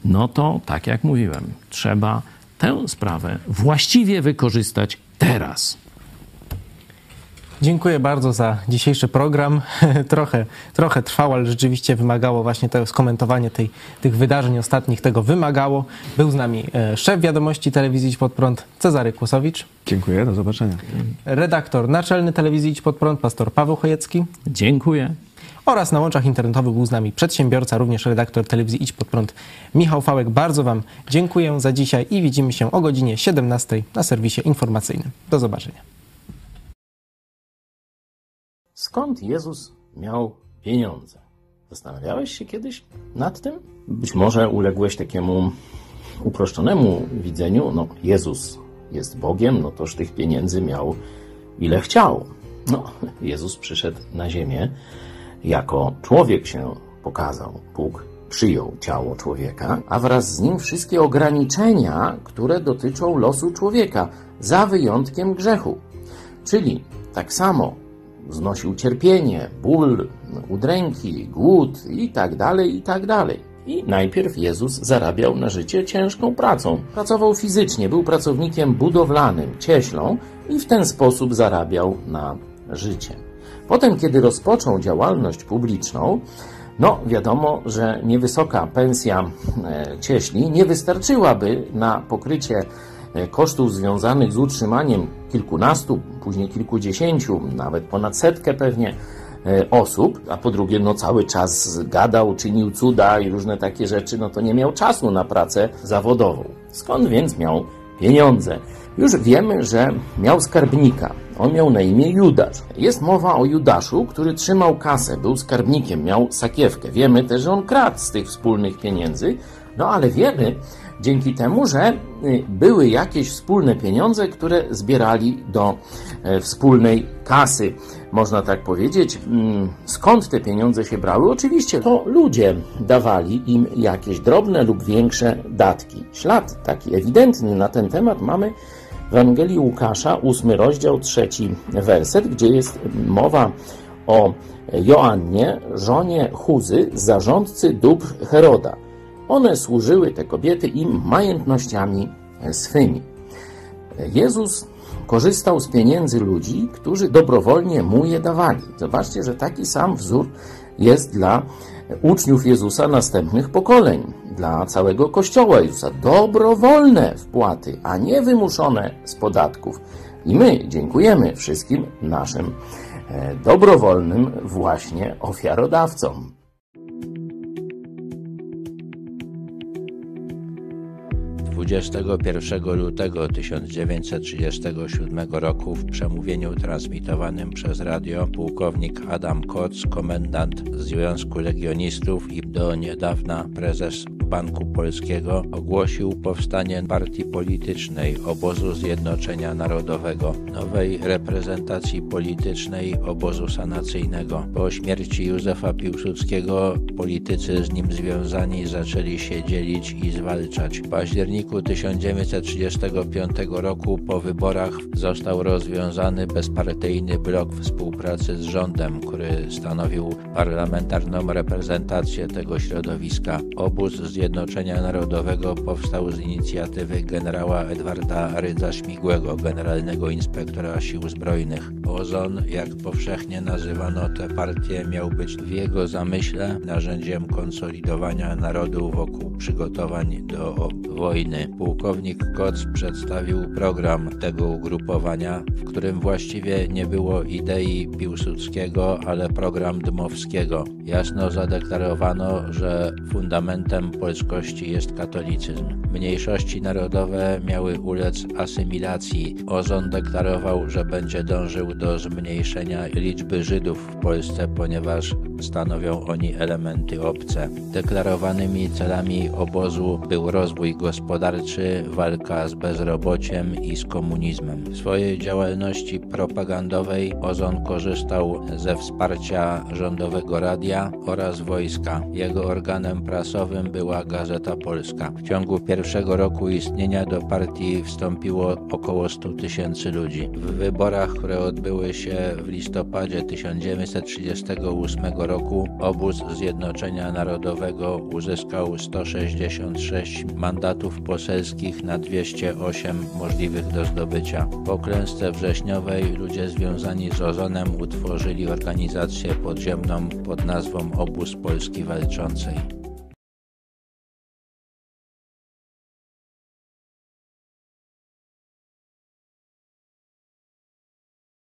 No to, tak jak mówiłem, trzeba tę sprawę właściwie wykorzystać teraz. Dziękuję bardzo za dzisiejszy program. trochę, trochę trwał, ale rzeczywiście wymagało właśnie to skomentowanie tej, tych wydarzeń ostatnich, tego wymagało. Był z nami e, szef wiadomości telewizji Idź Pod Prąd Cezary Kłosowicz, Dziękuję, do zobaczenia. redaktor naczelny telewizji Idź Pod Prąd pastor Paweł Chojecki Dziękuję. oraz na łączach internetowych był z nami przedsiębiorca, również redaktor telewizji Idź Pod Prąd Michał Fałek. Bardzo Wam dziękuję za dzisiaj i widzimy się o godzinie 17 na serwisie informacyjnym. Do zobaczenia. Skąd Jezus miał pieniądze? Zastanawiałeś się kiedyś nad tym? Być może uległeś takiemu uproszczonemu widzeniu. No, Jezus jest Bogiem, no toż tych pieniędzy miał ile chciał. No, Jezus przyszedł na ziemię, jako człowiek się pokazał. Bóg przyjął ciało człowieka, a wraz z nim wszystkie ograniczenia, które dotyczą losu człowieka, za wyjątkiem grzechu. Czyli tak samo znosił cierpienie, ból, udręki, głód i tak dalej, i tak. I najpierw Jezus zarabiał na życie ciężką pracą. Pracował fizycznie, był pracownikiem budowlanym, cieślą i w ten sposób zarabiał na życie. Potem, kiedy rozpoczął działalność publiczną, no wiadomo, że niewysoka pensja e, cieśli nie wystarczyłaby na pokrycie kosztów związanych z utrzymaniem kilkunastu, później kilkudziesięciu, nawet ponad setkę pewnie e, osób, a po drugie, no cały czas gadał, czynił cuda i różne takie rzeczy, no to nie miał czasu na pracę zawodową. Skąd więc miał pieniądze? Już wiemy, że miał skarbnika. On miał na imię Judasz. Jest mowa o Judaszu, który trzymał kasę, był skarbnikiem, miał sakiewkę. Wiemy też, że on kradł z tych wspólnych pieniędzy, no ale wiemy dzięki temu, że y, były jakieś wspólne pieniądze, które zbierali do e, wspólnej kasy. Można tak powiedzieć. Mm, skąd te pieniądze się brały? Oczywiście to ludzie dawali im jakieś drobne lub większe datki. Ślad taki ewidentny na ten temat mamy w Ewangelii Łukasza, ósmy rozdział, trzeci werset, gdzie jest mowa o Joannie, żonie Huzy, zarządcy dóbr Heroda. One służyły, te kobiety, im majątnościami swymi. Jezus korzystał z pieniędzy ludzi, którzy dobrowolnie mu je dawali. Zobaczcie, że taki sam wzór jest dla uczniów Jezusa następnych pokoleń, dla całego Kościoła Jezusa. Dobrowolne wpłaty, a nie wymuszone z podatków. I my dziękujemy wszystkim naszym e, dobrowolnym właśnie ofiarodawcom. 21 lutego 1937 roku w przemówieniu transmitowanym przez radio pułkownik Adam Koc, komendant Związku Legionistów i do niedawna prezes Banku Polskiego, ogłosił powstanie partii politycznej Obozu Zjednoczenia Narodowego, nowej reprezentacji politycznej obozu sanacyjnego. Po śmierci Józefa Piłsudskiego politycy z nim związani zaczęli się dzielić i zwalczać. W październiku 1935 roku po wyborach został rozwiązany bezpartyjny blok współpracy z rządem, który stanowił parlamentarną reprezentację tego środowiska. Obóz Zjednoczenia Narodowego powstał z inicjatywy generała Edwarda Rydza-Śmigłego, generalnego inspektora sił zbrojnych. Ozon, jak powszechnie nazywano tę partię, miał być w jego zamyśle narzędziem konsolidowania narodu wokół przygotowań do wojny. Pułkownik Koc przedstawił program tego ugrupowania, w którym właściwie nie było idei Piłsudskiego, ale program Dmowskiego. Jasno zadeklarowano, że fundamentem polskości jest katolicyzm. Mniejszości narodowe miały ulec asymilacji. Ozon deklarował, że będzie dążył do zmniejszenia liczby Żydów w Polsce, ponieważ stanowią oni elementy obce. Deklarowanymi celami obozu był rozwój gospodarczy, walka z bezrobociem i z komunizmem. W swojej działalności propagandowej Ozon korzystał ze wsparcia rządowego radia oraz wojska. Jego organem prasowym była Gazeta Polska. W ciągu pierwszego roku istnienia do partii wstąpiło około 100 tysięcy ludzi. W wyborach, które odbyły się w listopadzie 1938 roku, obóz Zjednoczenia Narodowego uzyskał 166 mandatów poselskich na 208 możliwych do zdobycia. Po klęsce wrześniowej ludzie związani z Ozonem utworzyli organizację podziemną pod nazwą Obóz Polski Walczącej.